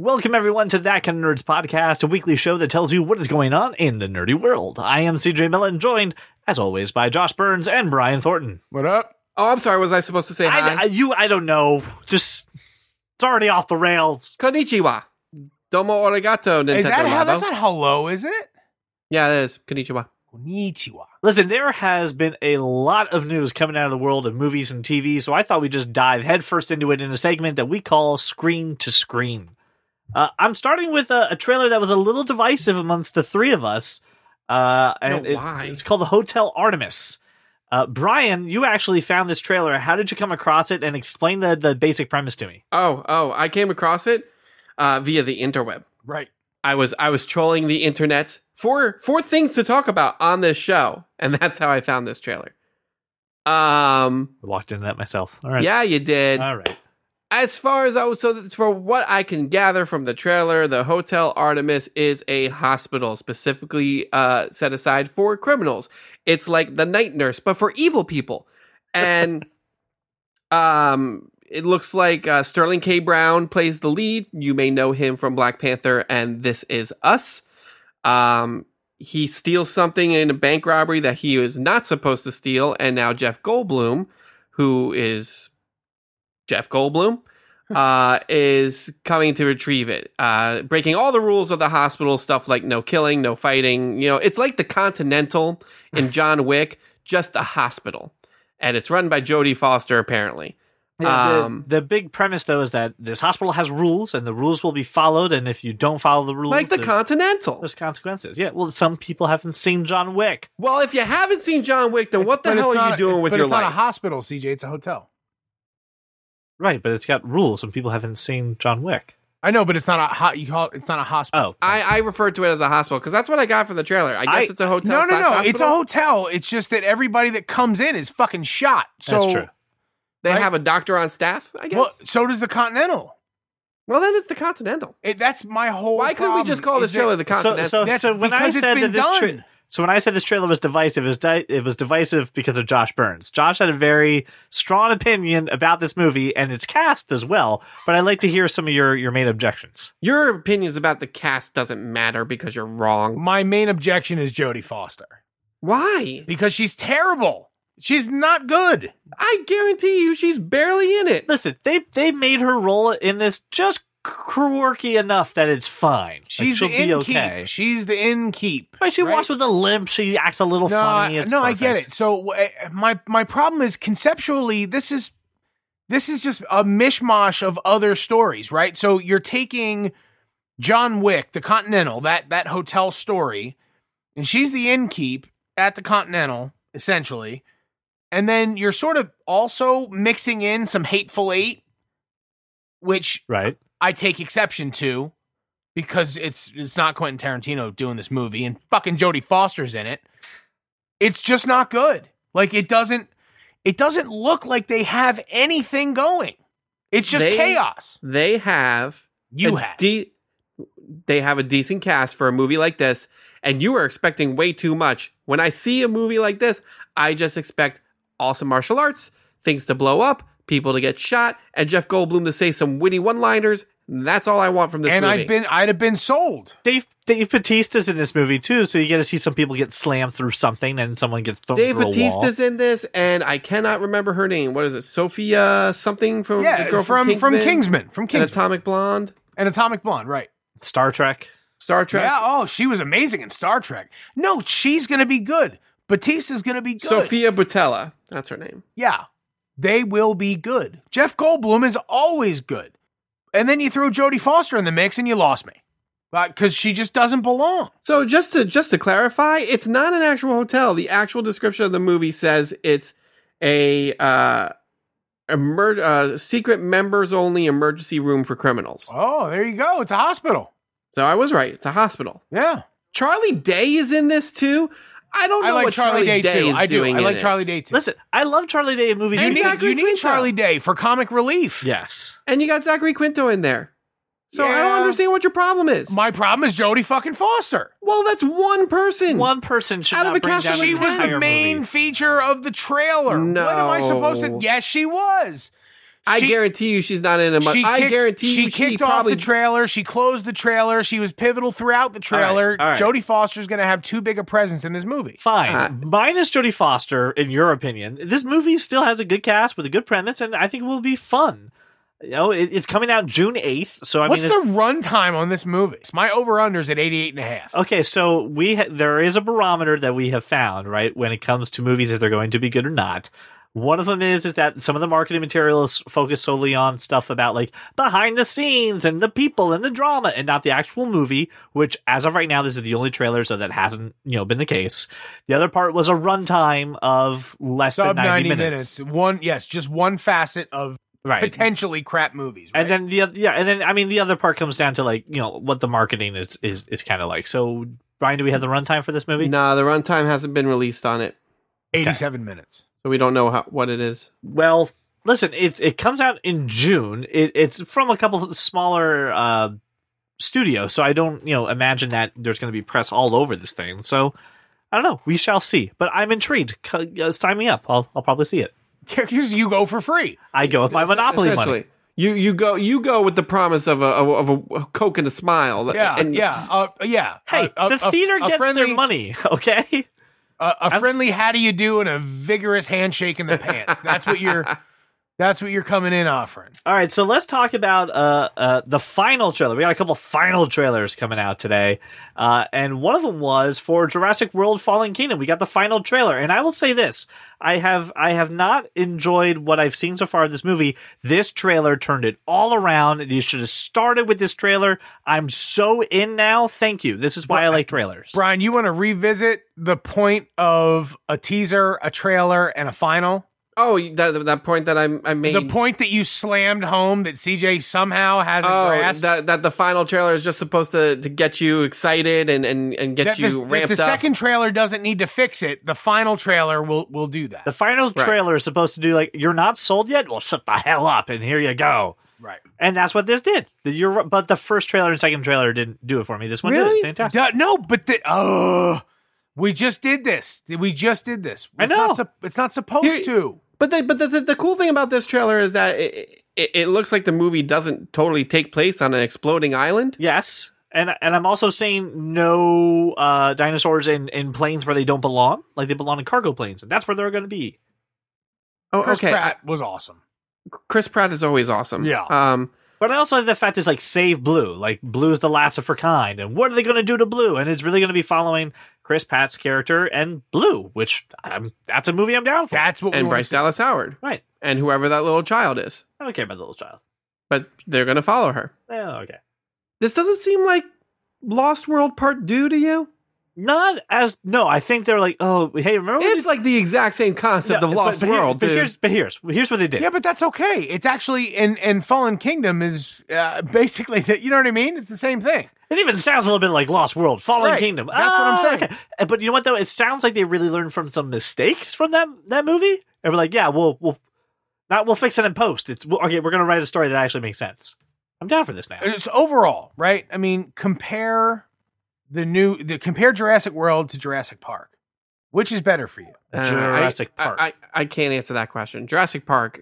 Welcome everyone to That Kind of Nerds podcast, a weekly show that tells you what is going on in the nerdy world. I am CJ Millen, joined as always by Josh Burns and Brian Thornton. What up? Oh, I'm sorry. Was I supposed to say hi? I, I, you, I don't know. Just it's already off the rails. Konnichiwa. Domo arigato, Nintendo Is that how? Labo. That's not hello, is it? Yeah, it is. Konnichiwa. Konnichiwa. Listen, there has been a lot of news coming out of the world of movies and TV, so I thought we'd just dive headfirst into it in a segment that we call Screen to Screen. Uh, I'm starting with a, a trailer that was a little divisive amongst the three of us. Uh, and No, it- it's called the Hotel Artemis. Uh, Brian, you actually found this trailer. How did you come across it? And explain the, the basic premise to me. Oh, oh, I came across it uh, via the interweb. Right. I was I was trolling the internet for for things to talk about on this show, and that's how I found this trailer. Um, I walked into that myself. All right. yeah, you did. All right. As far as I was, so for what I can gather from the trailer, the Hotel Artemis is a hospital specifically uh, set aside for criminals. It's like the night nurse, but for evil people. And um, it looks like uh, Sterling K. Brown plays the lead. You may know him from Black Panther and This Is Us. Um, he steals something in a bank robbery that he was not supposed to steal, and now Jeff Goldblum, who is Jeff Goldblum, uh, is coming to retrieve it, uh, breaking all the rules of the hospital stuff like no killing, no fighting. You know, it's like the Continental in John Wick, just a hospital, and it's run by Jodie Foster apparently. Yeah, the, Um, the big premise, though, is that this hospital has rules, and the rules will be followed. And if you don't follow the rules, Like the there's, Continental. there's consequences. Yeah, well, some people haven't seen John Wick. Well, if you haven't seen John Wick, then what the hell are not- you doing with but your it's not a hospital, CJ. It's a hotel. Right, but it's got rules, and people haven't seen John Wick. I know, but it's not a hot. You call it's not a hospital. Oh, I, I refer to it as a hospital because that's what I got from the trailer. I guess I- it's a hotel. no, no, slash no. It's a hotel. It's just that everybody that comes in is fucking shot. So, that's true. They right? have a doctor on staff. I guess. Well, so does the Continental. Well, then it's the Continental. It, that's my whole. Why couldn't we just call this trailer that- the Continental? so, That's so when I because it's said that been this, tra- done. So when I said this trailer was divisive, it was, di- it was divisive because of Josh Burns. Josh had a very strong opinion about this movie and its cast as well. But I'd like to hear some of your your main objections. Your opinions about the cast doesn't matter because you're wrong. My main objection is Jodie Foster Why? because she's terrible. She's not good. I guarantee you, she's barely in it. Listen, they they made her role in this just quirky enough that it's fine. Like, She's she'll the be innkeep. okay. She's the innkeep. Right, she right? walks with a limp. She acts a little no, funny. It's no, I get it. So uh, my my problem is conceptually, this is this is just a mishmash of other stories, right? So you're taking John Wick, the Continental, that that hotel story, and she's the innkeep at the Continental, essentially, and then you're sort of also mixing in some Hateful Eight, which Right. I take exception to because it's it's not Quentin Tarantino doing this movie and fucking Jodie Foster's in it. It's just not good. Like it doesn't it doesn't look like they have anything going. It's just They- chaos. They have You have. de- they have a decent cast for a movie like this, and you are expecting way too much. When I see a movie like this, I just expect awesome martial arts, things to blow up, people to get shot, and Jeff Goldblum to say some witty one-liners. That's all I want from this movie. and movie. I'd been I'd have been sold. Dave Dave Batista's in this movie too, so you get to see some people get slammed through something and someone gets thrown Dave through a wall. Batista's in this, and I cannot remember her name. What is it? Sofia something from the girl from from from Kingsman, Kingsman, from and Kingsman, Atomic Blonde, and Atomic Blonde, right? Star Trek. Star Trek. Yeah. Oh, she was amazing in Star Trek. No, she's gonna be good. Batista's gonna be good. Sofia Boutella. That's her name. Yeah, they will be good. Jeff Goldblum is always good. And then you throw Jodie Foster in the mix and you lost me. Because she just doesn't belong. So just to just to clarify, it's not an actual hotel. The actual description of the movie says it's a uh, emer- uh secret members only emergency room for criminals. Oh, there you go. It's a hospital. So I was right. It's a hospital. Yeah. Charlie Day is in this too. I don't know I like what Charlie, Day, too. is I do. doing I like. Charlie Day too. Listen, I love Charlie Day in movies. you need, you need Charlie Day for comic relief. yes. And you got Zachary Quinto in there. So I don't understand what your problem is. My problem is Jodie fucking Foster. well, that's one person. One person should Out of not a bring cast down of an She was the main movie. feature of the trailer. What am I supposed to? Yes, she was. I She- guarantee you she's not in a. Mu- she I kicked, guarantee she you kicked she off probably the trailer. She closed the trailer. She was pivotal throughout the trailer. all right. Jodie Foster's going to have too big a presence in this movie. Fine. Uh, Minus Jodie Foster, in your opinion, this movie still has a good cast with a good premise, and I think it will be fun. You know, it, it's coming out June 8th, so I What's mean, the runtime on this movie? It's My over/under's at 88 and a half. Okay, so we ha- there is a barometer that we have found, right, when it comes to movies if they're going to be good or not. One of them is is that some of the marketing materials focus solely on stuff about like behind the scenes and the people and the drama and not the actual movie, which as of right now this is the only trailer so that hasn't, you know, been the case. The other part was a runtime of less Sub than 90, 90 minutes. minutes. One, yes, just one facet of Right. potentially crap movies. Right? And then the yeah, and then I mean the other part comes down to like, you know, what the marketing is is is kind of like. So Brian, do we have the runtime for this movie? Nah, the runtime hasn't been released on it, 87 minutes. So we don't know how, what it is. Well, listen, it it comes out in June. It, it's from a couple of smaller uh, studios, so I don't you know imagine that there's going to be press all over this thing. So I don't know. We shall see. But I'm intrigued. C- uh, sign me up. I'll I'll probably see it. Because you go for free. I go with my Monopoly money. You you go you go with the promise of a of a, coke and a smile. Yeah, and yeah, uh, yeah. Hey, A- a- the a- theater a gets friendly, their money, okay? A, a friendly how do you do and a vigorous handshake in the pants. That's what you're. That's what you're coming in offering. All right, so let's talk about uh, uh, the final trailer. We got a couple final trailers coming out today, uh, and one of them was for Jurassic World: Fallen Kingdom. We got the final trailer, and I will say this: I have I have not enjoyed what I've seen so far of this movie. This trailer turned it all around. You should have started with this trailer. I'm so in now. Thank you. This is why I like trailers. Brian, you want to revisit the point of a teaser, a trailer, and a final? Oh that that point that I I made. The point that you slammed home that CJ somehow hasn't Oh, grasped. that that the final trailer is just supposed to, to get you excited and, and, and get That you the, that ramped the up. second trailer doesn't need to fix it. The final trailer will will do that. The final trailer is supposed to do like you're not sold yet. Well, shut the hell up, and here you go. right. And that's what this did. The- You're, but the first trailer and second trailer didn't do it for me. This one Really? did. Fantastic. Duh, no, but the oh, we just did this. We just did this. I It's know. Not, sup- it's not supposed Here- to. But the, but the, the, the cool thing about this trailer is that it, it, it looks like the movie doesn't totally take place on an exploding island. Yes. And and I'm also saying no uh, dinosaurs in, in planes where they don't belong, like they belong in cargo planes, and that's where they're going to be. Oh, Chris okay. Pratt was awesome. Chris Pratt is always awesome. Yeah. Um. But I also like the fact it's like save Blue, like Blue's the last of her kind, and what are they going to do to Blue? And it's really going to be following Chris Pratt's character and Blue, which I'm, that's a movie I'm down for. That's what we And wanna Bryce see. Dallas Howard right. and whoever that little child is, I don't care about the little child. but they're gonna follow her. Yeah, okay. This doesn't seem like Lost World Part Two to you. Not as no. I think they're like, oh, hey, remember? It's like the exact same concept Yeah, of Lost but here- World, but dude. here's but here's here's what they did. Yeah, but that's okay. It's actually and and Fallen Kingdom is uh, basically that. You know what I mean? It's the same thing. It even sounds a little bit like Lost World, Fallen Right. Kingdom. That's what I'm Ah, saying. okay. Uh, But you know what though? It sounds like they really learned from some mistakes from that that movie. And we're like, yeah, we'll we'll not we'll fix it in post. It's we'll- okay. We're gonna write a story that actually makes sense. I'm down for this now. It's overall right. I mean, compare the new the compare Jurassic World to Jurassic Park. Which is better for you? Uh, Jurassic I, Park. I, I, I can't answer that question. Jurassic Park.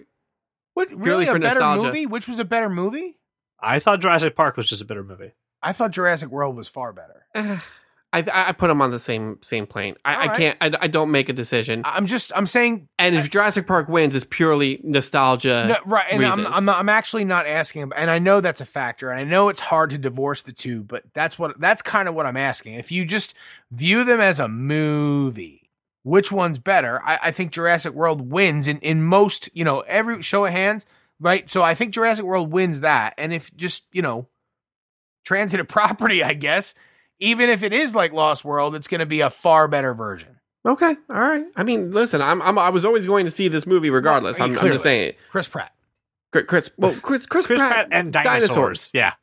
What really a for better nostalgia. movie? Which was a better movie? I thought Jurassic Park was just a better movie. I thought Jurassic World was far better. I, I put them on the same same plane. I, All I can't. I, I don't make a decision. I'm just I'm saying And if Jurassic Park wins, it's purely nostalgia. no, right, and I'm. I'm I'm actually not asking, and I know that's a factor, and I know it's hard to divorce the two, but that's what that's kind of what I'm asking. If you just view them as a movie, which one's better? I, I think Jurassic World wins in in most, you know, every show of hands, right? So I think Jurassic World wins that, and if just you know, transitive property, I guess, even if it is like Lost World, it's going to be a far better version. Okay, all right. I mean, listen, I'm, I'm I was always going to see this movie regardless. Right, I'm, I'm just saying. Chris Pratt. Chris, Chris well, Chris, Chris, Chris Pratt, Pratt and dinosaurs. Yeah.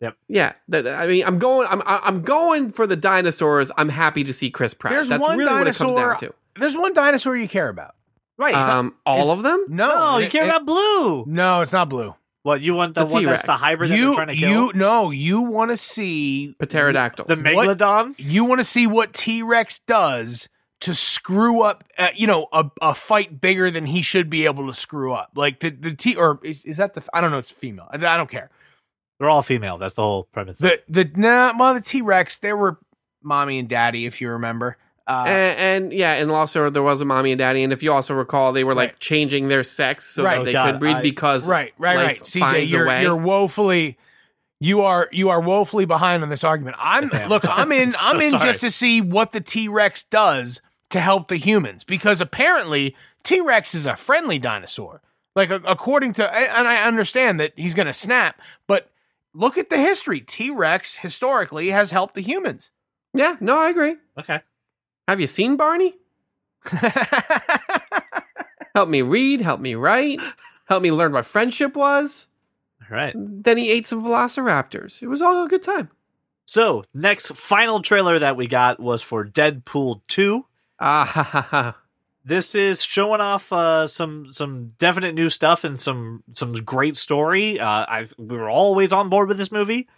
Yep. Yeah, th- th- I mean, I'm going. I'm I- I'm going for the dinosaurs. I'm happy to see Chris Pratt. There's That's one really dinosaur. what it comes down to. There's one dinosaur you care about. Right. to. Um, all of them. No, no, you care it- about Blue. No, it's not blue. What you want the, The one that's the T-Rex. hybrid that they're You, trying to kill? you, no, you want to see Pterodactyls. the What- megalodon? you want to see what T Rex does to screw up, uh, you know, a, a fight bigger than he should be able to screw up. Like the the T or is, is that the I don't know. It's female. I, I don't care. They're all female. That's the whole premise. The the nah, well the T Rex they were mommy and daddy if you remember. Uh, and, and yeah, and also there was a mommy and daddy, and if you also recall, they were like Right. changing their sex so Right. that Oh, they God, could breed I- because right, right, life right. CJ, a you're way. you're woefully. You are you are woefully behind on this argument. I'm Yes, I am. look. I'm in. I'm I'm so in sorry. just to see what the T Rex does to help the humans because apparently T Rex is a friendly dinosaur. Like according to, and I understand that he's going to snap, but look at the history. T Rex historically has helped the humans. yeah, no, I agree. okay. Have you seen Barney? Help me read, help me write, help me learn what friendship was. All right. Then he ate some velociraptors. It was all a good time. So, next final trailer that we got was for Deadpool 2. Ah ha ha ha. This is showing off uh, some some definite new stuff and some some great story. Uh, I we were always on board with this movie.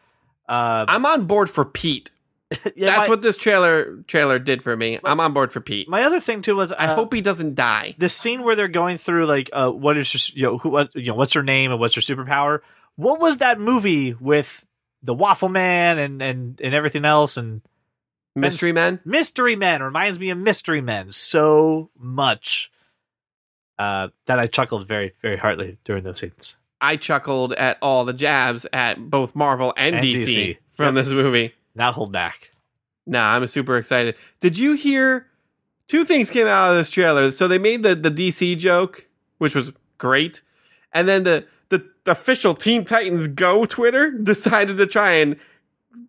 Uh, I'm on board for Pete. yeah, That's my, what this trailer trailer did for me. I'm on board for Pete. my other thing too was I uh, hope he doesn't die. the scene where they're going through like uh, what is your, you know who what, you know what's her name and what's her superpower. What was that movie with the Waffle Man and and and everything else and Mystery Men. Mystery Men reminds me of Mystery Men so much uh, that I chuckled very, very heartily during those scenes. I chuckled at all the jabs at both Marvel and, And DC, DC. from Yep. this movie. Not hold back. Nah, I'm super excited. Did you hear? Two things came out of this trailer. So they made the the DC joke, which was great, and then the the, official Teen Titans Go Twitter decided to try and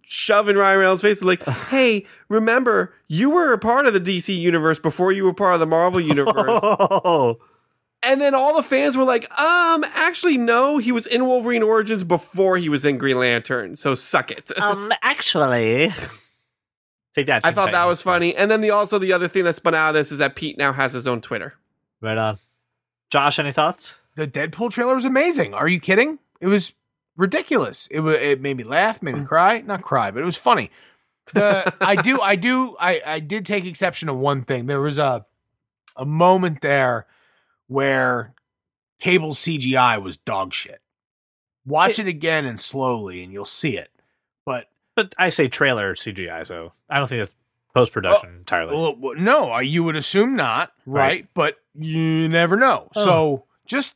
shove in Ryan Reynolds' face like, "Hey, remember you were a part of the DC universe before you were part of the Marvel universe." Oh, And then all the fans were like, um, actually, no, he was in Wolverine Origins before he was in Green Lantern, so suck it. um, actually, take that. I thought that was funny. And then the also the other thing that spun out of this is that Pete now has his own Twitter. Right on. Josh, any thoughts? the Deadpool trailer was amazing. Are you kidding? It was ridiculous. It wa it made me laugh, made me cry. Not cry, but it was funny. The, I do, I do, I, I did take exception to one thing. There was a a moment there where Cable's CGI was dog shit. Watch it again and slowly, and you'll see it. But But I say trailer CGI, so I don't think that's post production oh, entirely. well, no, uh, you would assume not, right? Right. But you never know. Oh. So just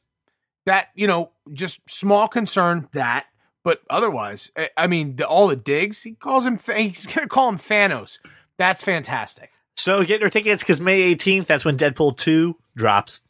that, you know, just small concern that. But otherwise, I- I mean, the, all the digs he calls him. He's gonna call him Thanos. That's fantastic. So get your tickets because May 18th, that's when Deadpool 2 drops.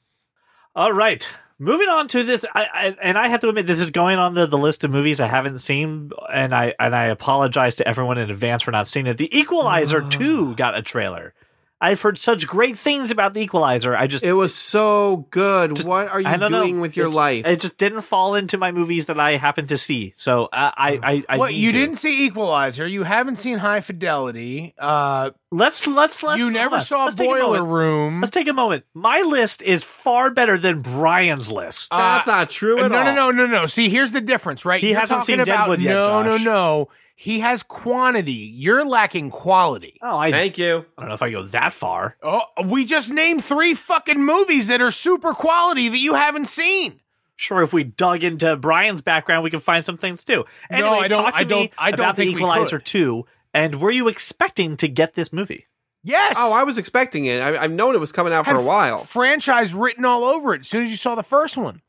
All right. Moving on to this, I, I and I have to admit this is going on the, the list of movies I haven't seen, and I and I apologize to everyone in advance for not seeing it. The Equalizer ah. 2 got a trailer. I've heard such great things about the Equalizer. I just It was so good. Just- what are you I don't know. doing with your It- life? It just didn't fall into my movies that I happen to see. So uh, I I I what need you to. didn't see Equalizer? You haven't seen High Fidelity. Uh, Let's let's let's. you hold never on. saw Let's Boiler. Room. Let's take a moment. My list is far better than Brian's list. Uh, That's not true no, at no, all. no, no, no. See, here's the difference, right? He You're hasn't seen about Deadwood yet, no, no, no. He has quantity. You're lacking quality. oh, I, I Thank you. I don't know if I go that far. Oh, we just named three fucking movies that are super quality that you haven't seen. Sure, if we dug into Brian's background, we can find some things too. No, Anyway, I don't- Talk to I don't- me I don't about think the we Equalizer could. two. And were you expecting to get this movie? Yes. Oh, I was expecting it. I, I've known it was coming out for a while. Franchise written all over it as soon as you saw the first one.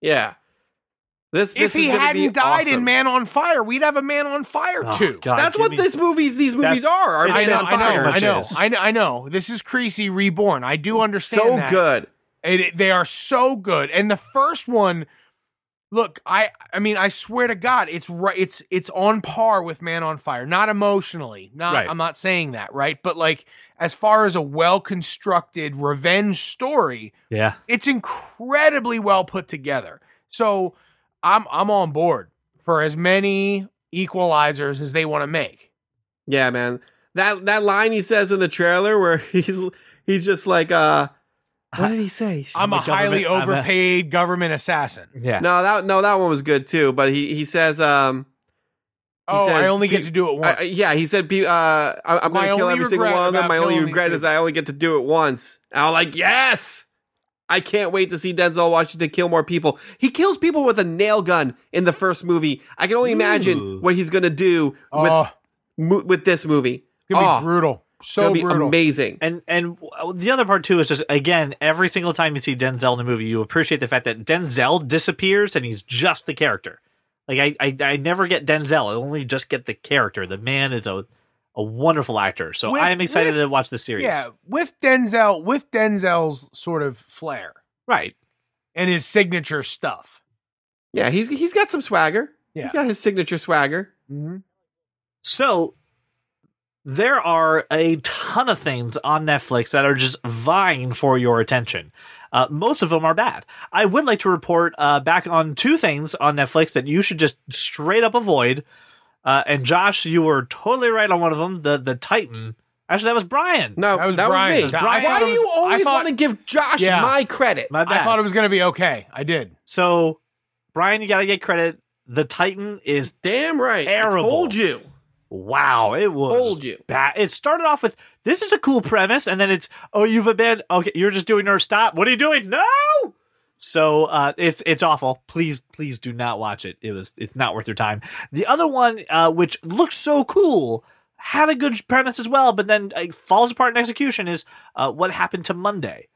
yeah. This, if this he is gonna be hadn't died awesome. in Man on Fire, we'd have a Man on Fire Oh, too. God, That's what me- this movies these movies are. Are I I Man know, on I know, Fire. I know. I know, I know. This is Creasy Reborn. I do understand so that. good. It, it- they are so good. And the first one, look, I I mean, I swear to God, it's right. It's it's on par with Man on Fire. Not emotionally. Not Right. I'm not saying that, right? But like as far as a well constructed revenge story, Yeah. it's incredibly well put together. So I'm I'm on board for as many equalizers as they want to make. Yeah, man. That that line he says in the trailer where he's he's just like uh what did he say? I'm a a highly government- I'm a- overpaid government assassin. Yeah. No, that no that one was good too, but he he says um Oh, I only get to do it once. Uh, yeah, he said, uh, I- I'm going to kill only every single one of them. My only regret is I only get to do it once. And I'm like, yes! I can't wait to see Denzel Washington kill more people. He kills people with a nail gun in the first movie. I can only imagine Ooh. what he's going to do with mo- with this movie. it's gonna Oh, be brutal. it's So gonna be brutal. amazing. And and the other part too is just again every single time you see Denzel in the movie, you appreciate the fact that Denzel disappears and he's just the character. Like I I, I never get Denzel, I only just get the character. The man is a a wonderful actor, so With- I am excited with- to watch the series. Yeah, with Denzel, with Denzel's sort of flair right. and his signature stuff. Yeah, he's he's got some swagger. Yeah. He's got his signature swagger. Mm-hmm. So there are a ton of things on Netflix that are just vying for your attention. Uh, most of them are bad. I would like to report uh, back on two things on Netflix that you should just straight up avoid. Uh, and Josh, you were totally right on one of them. The the Titan. Actually, that was Brian. No, That was that Brian. was me. I thought Why do you always want to give Josh Yeah. my credit? My bad. I thought it was going to be okay. I did. so, Brian, you got to get credit. The Titan is Damn right. Terrible. I told you. wow. It was Told you. bad. It started off with this is a cool premise, and then it's oh you've abandoned. Okay, you're just doing Earth. Stop. What are you doing? No. So uh, it's it's awful. Please please do not watch it. It was it's not worth your time. The other one, uh, which looks so cool, had a good premise as well, but then uh, falls apart in execution. Is uh, what happened to Monday.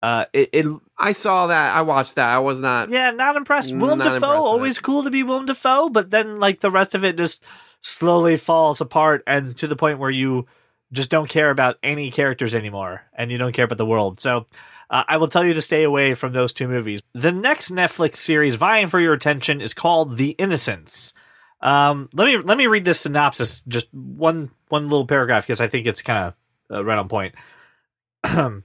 Uh, it, it I saw that. I watched that. I was not. yeah, not impressed. Willem Not Dafoe, impressed always cool to be Willem Dafoe, but then like the rest of it just slowly falls apart and to the point where you just don't care about any characters anymore and you don't care about the world. So uh, I will tell you to stay away from those two movies. The next Netflix series vying for your attention is called The Innocents. Um, let me let me read this synopsis, just one one little paragraph because I think it's kind of uh, right on point.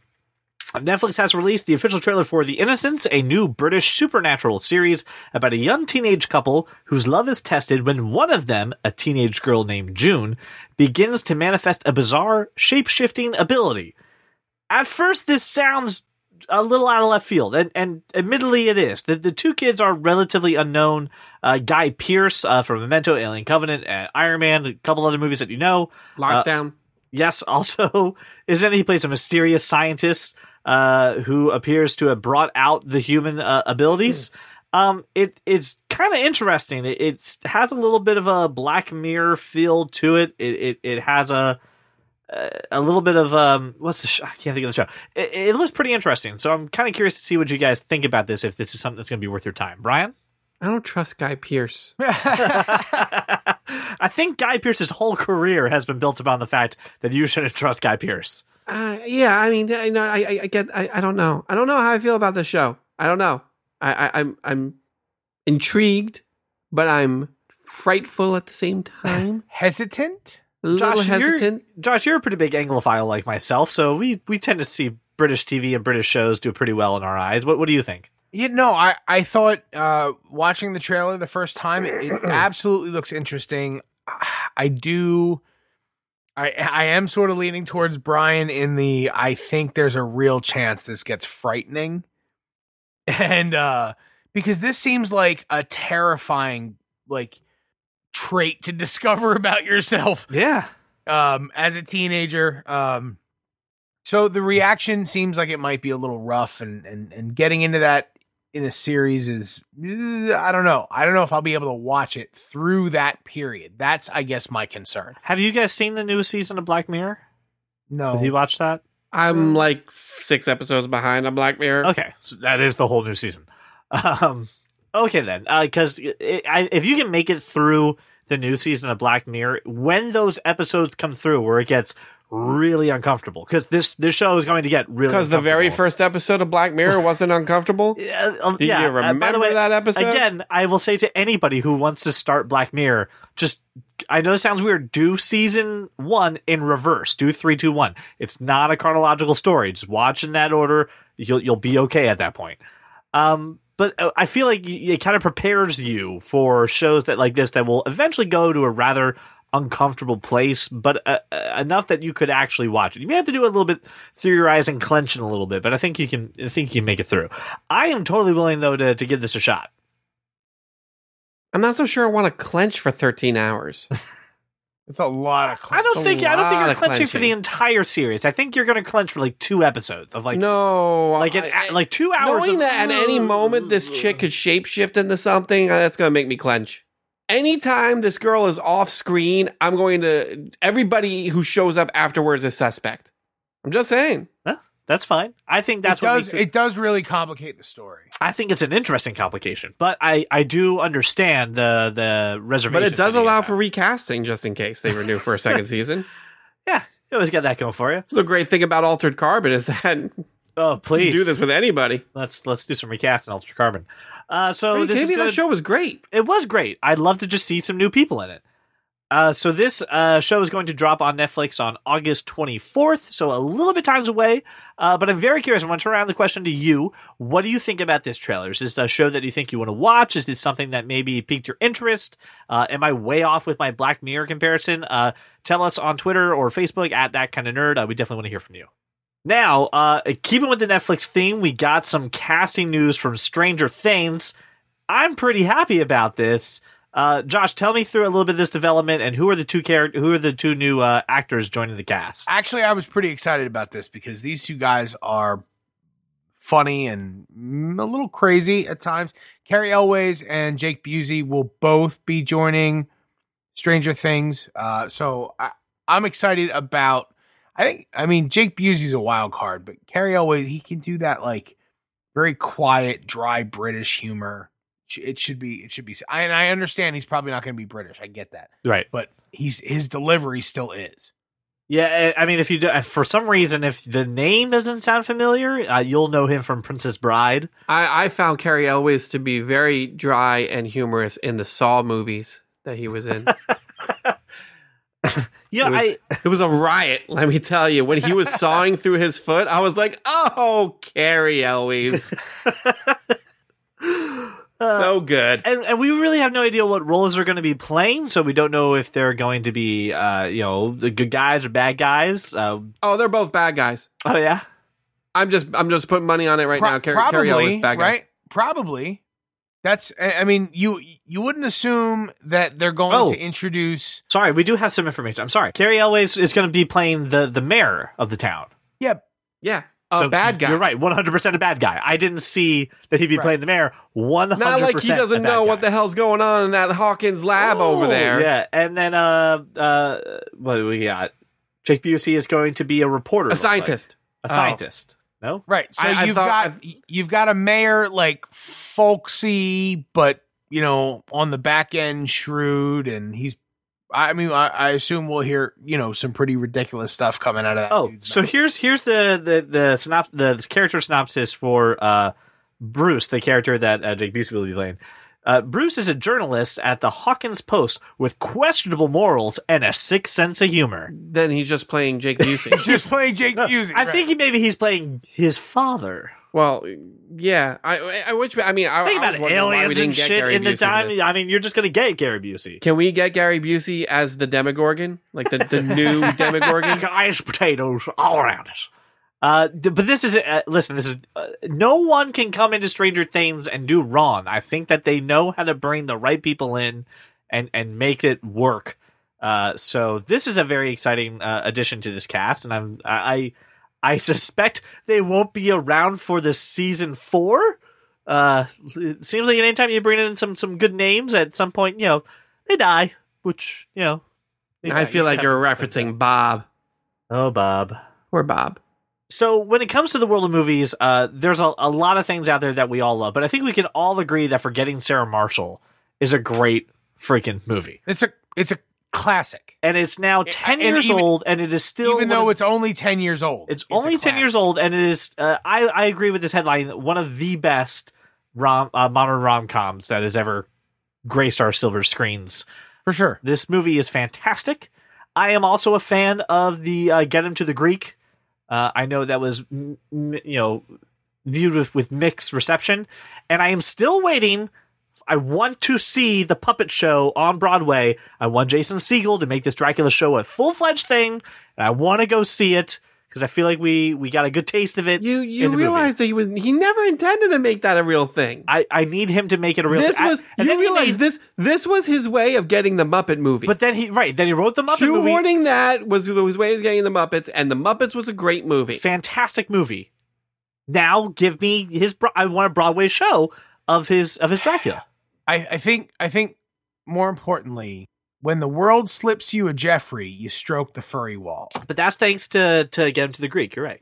Netflix has released the official trailer for The Innocents, a new British supernatural series about a young teenage couple whose love is tested when one of them, a teenage girl named June, begins to manifest a bizarre shape shifting ability. At first, this sounds a little out of left field, and, and admittedly, it is. The, the two kids are relatively unknown. Uh, Guy Pearce uh, from Memento, Alien Covenant, and Iron Man, a couple other movies that you know. Lockdown. Yes, also, isn't he plays a mysterious scientist uh, who appears to have brought out the human uh, abilities? Um, it it's kind of interesting. It it's, has a little bit of a Black Mirror feel to it. It it, it has a a little bit of um what's the sh- I can't think of the show. It, it looks pretty interesting. So I'm kind of curious to see what you guys think about this. If this is something that's going to be worth your time, Brian. I don't trust Guy Pearce. I think Guy Pearce's whole career has been built upon the fact that you shouldn't trust Guy Pearce. Uh, yeah, I mean, you know, I, I, I get, I, I don't know, I don't know how I feel about the show. I don't know. I, I, I'm, I'm intrigued, but I'm frightful at the same time. Hesitant? A little Josh, you're- Josh, you're a pretty big Anglophile like myself, so we we tend to see British TV and British shows do pretty well in our eyes. What what do you think? You know, I, I thought uh, watching the trailer the first time, it, it absolutely looks interesting. I do. I I am sort of leaning towards Brian in the I think there's a real chance this gets frightening. And uh because this seems like a terrifying like trait to discover about yourself Yeah, um as a teenager um so the reaction seems like it might be a little rough and and and getting into that in a series is i don't know i don't know if i'll be able to watch it through that period that's i guess my concern have you guys seen the newest season of Black Mirror? no Have you watched that? I'm like six episodes behind on Black Mirror. Okay, so that is the whole new season. Um, okay then, because if you can make it through the new season of Black Mirror, when those episodes come through, where it gets really uncomfortable, because this this show is going to get really Because the very first episode of Black Mirror wasn't uncomfortable. Yeah, um, Do yeah, you uh, remember way, that episode? Again, I will say to anybody who wants to start Black Mirror, just I know it sounds weird. Do season one in reverse. Do three, two, one. It's not a chronological story. Just watch in that order. You'll you'll be okay at that point. Um, but uh, I feel like it kind of prepares you for shows that like this that will eventually go to a rather uncomfortable place, but uh, uh, enough that you could actually watch it. You may have to do it a little bit through your eyes and clenching a little bit, but I think you can. I think you can make it through. I am totally willing though to to give this a shot. I'm not so sure I want to clench for 13 hours. It's a lot of. I don't think I don't think you're of clenching for the entire series. I think you're going to clench for like two episodes of like no, like an, I- I- like two hours. knowing of, that at any moment this chick could shapeshift into something, uh, that's going to make me clench. Anytime this girl is off screen, I'm going to. Everybody who shows up afterwards is suspect. I'm just saying. Huh? That's fine. I think that's it what does. makes it, It does really complicate the story. I think it's an interesting complication, but I I do understand the the reservation. But it does allow for recasting just in case they renew for a second season. yeah. You always got that going for you. The great thing about Altered Carbon is that you Oh can please do this with anybody. Let's let's do some recasting Altered Carbon. Uh, so Are you this kidding is me? good. That show was great. It was great. I'd love to just see some new people in it. Uh, so this uh, show is going to drop on Netflix on August 24th, so a little bit times away. Uh, but I'm very curious. I want to turn around the question to you. What do you think about this trailer? Is this a show that you think you want to watch? Is this something that maybe piqued your interest? Uh, am I way off with my Black Mirror comparison? Uh, tell us on Twitter or Facebook at that kind of nerd. Uh, we definitely want to hear from you. Now, keeping with the Netflix theme, we got some casting news from Stranger Things. I'm pretty happy about this. Uh, Josh, tell me through a little bit of this development and who are the two character, who are the two new uh, actors joining the cast? Actually, I was pretty excited about this because these two guys are funny and a little crazy at times. Cary Elwes and Jake Busey will both be joining Stranger Things. Uh, so I, I'm excited about. I think. I mean, Jake Busey's a wild card, but Cary Elwes he can do that like very quiet, dry British humor. It should be. It should be. I, and I understand he's probably not going to be British. I get that, Right. but he's his delivery still is. Yeah, I I mean, if you do, uh, for some reason, if the name doesn't sound familiar, uh, you'll know him from Princess Bride. I, I found Cary Elwes to be very dry and humorous in the Saw movies that he was in. Yeah, it, was, I it was a riot, let me tell you. When he was sawing through his foot, I was like, oh, Cary Elwes. so good. and, and we really have no idea what roles they're going to be playing, so we don't know if they're going to be, uh, you know, the good guys or bad guys. Uh, Oh, they're both bad guys. oh yeah, I'm just I'm just putting money on it right Pro- now. Cary, probably, Cary bad guy. right? Probably. That's. I I mean, you you wouldn't assume that they're going Oh. to introduce. sorry, we do have some information. I'm sorry, Cary Elwes is going to be playing the the mayor of the town. Yeah, Yeah, a so bad guy. You're right, 100 percent a bad guy. I didn't see that he'd be Right. playing the mayor. 100%. Not like he doesn't know what the hell's going on in that Hawkins lab over there. Yeah, and then uh uh what do we got? Jake Busey is going to be a reporter, A looks like. scientist. a scientist. No, right. So I- I you've thought- got you've got a mayor like folksy, but you know on the back end shrewd, and he's. I mean, I, I assume we'll hear you know some pretty ridiculous stuff coming out of that. Oh, dude's so mouth. here's here's the the the synop- the character synopsis for uh Bruce, the character that uh, Jake Busey will be playing. Uh, Bruce is a journalist at the Hawkins Post with questionable morals and a sick sense of humor. Then he's just playing Jake Busey. just playing Jake Busey. I right. think he, maybe he's playing his father. Well, yeah. I, I which I mean, I, Think I about was wondering why we aliens and shit Gary in the Busey for time. I mean, you're just gonna get Gary Busey. Can we get Gary Busey as the Demogorgon, like the, the new Demogorgon? Guys, potatoes all around us. Uh, but this is uh, listen. This is uh, no one can come into Stranger Things and do wrong. I think that they know how to bring the right people in and and make it work. Uh, so this is a very exciting uh, addition to this cast, and I'm I I suspect they won't be around for the season four. Uh, it seems like anytime you bring in some some good names, at some point, you know, they die. Which you know, I die. feel You like you're referencing Bob. Oh, Bob. Or Bob. So when it comes to the world of movies, uh, there's a, a lot of things out there that we all love, but I think we can all agree that Forgetting Sarah Marshall is a great freaking movie, it's a it's a classic. and it's now ten and years even- old, and it is still Even though of- it's only ten years old, it's, a only ten years old, and it is. Uh, I I agree with this headline. One of the best rom uh, modern rom coms that has ever graced our silver screens. for sure. This movie is fantastic. I am also a fan of the uh, Get Him to the Greek. Uh, I know that was m- m- you know viewed with, with mixed reception, and I am still waiting. I want to see the puppet show on Broadway. I want Jason Segel to make this Dracula show a full fledged thing, and I want to go see it because I feel like we we got a good taste of it. You you realize that he was he never intended to make that a real thing. I, I need him to make it a real. this I- was then you realize made- this this was his way of getting the Muppet movie. but then he right then he wrote the Muppet movie. Warning that was his way of getting the Muppets, and the Muppets was a great movie. Fantastic movie. Now give me his. I want a Broadway show of his of his Dracula. I, I think I think more importantly, when the world slips you a Jeffrey, you stroke the furry wall. But that's thanks to to get him to the Greek. You're right.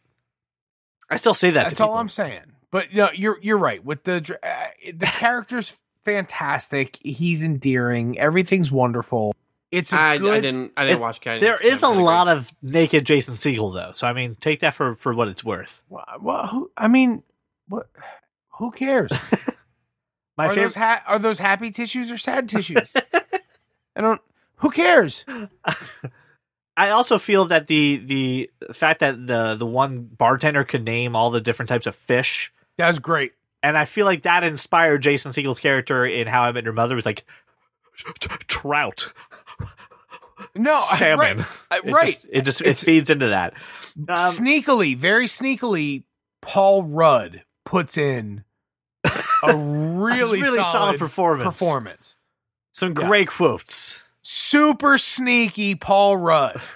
I still say that. That's all. I'm saying. But no, you're you're right. With the uh, the character's fantastic. He's endearing. Everything's wonderful. It's a I, good. I didn't I didn't It- watch Cat. There is a lot of naked Jason Segel though, so I mean, take that for for what it's worth. Well, well, who, I mean, what? Who cares? My are favorite. those ha- are those happy tissues or sad tissues? I don't. Who cares? I also feel that the the fact that the the one bartender could name all the different types of fish, that was great. and I feel like that inspired Jason Segel's character in How I Met Your Mother. It was like trout, No, salmon. right, It right. just, it just it feeds into that. Um, sneakily, very sneakily, Paul Rudd puts in a really, really solid performance. performance. some yeah. great quotes. Super sneaky Paul Rudd.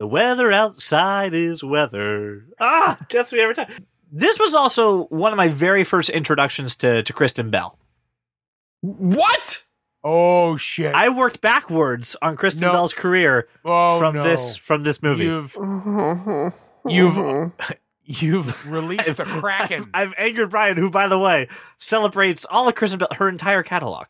The weather outside is weather. Ah, gets me every time. This was also one of my very first introductions to to Kristen Bell. what? Oh shit! I worked backwards on Kristen No. Bell's career oh, from no. this from this movie. You've you've you've released the kraken. I've angered Brian, who, by the way, celebrates all of Kristen Bell, her entire catalog.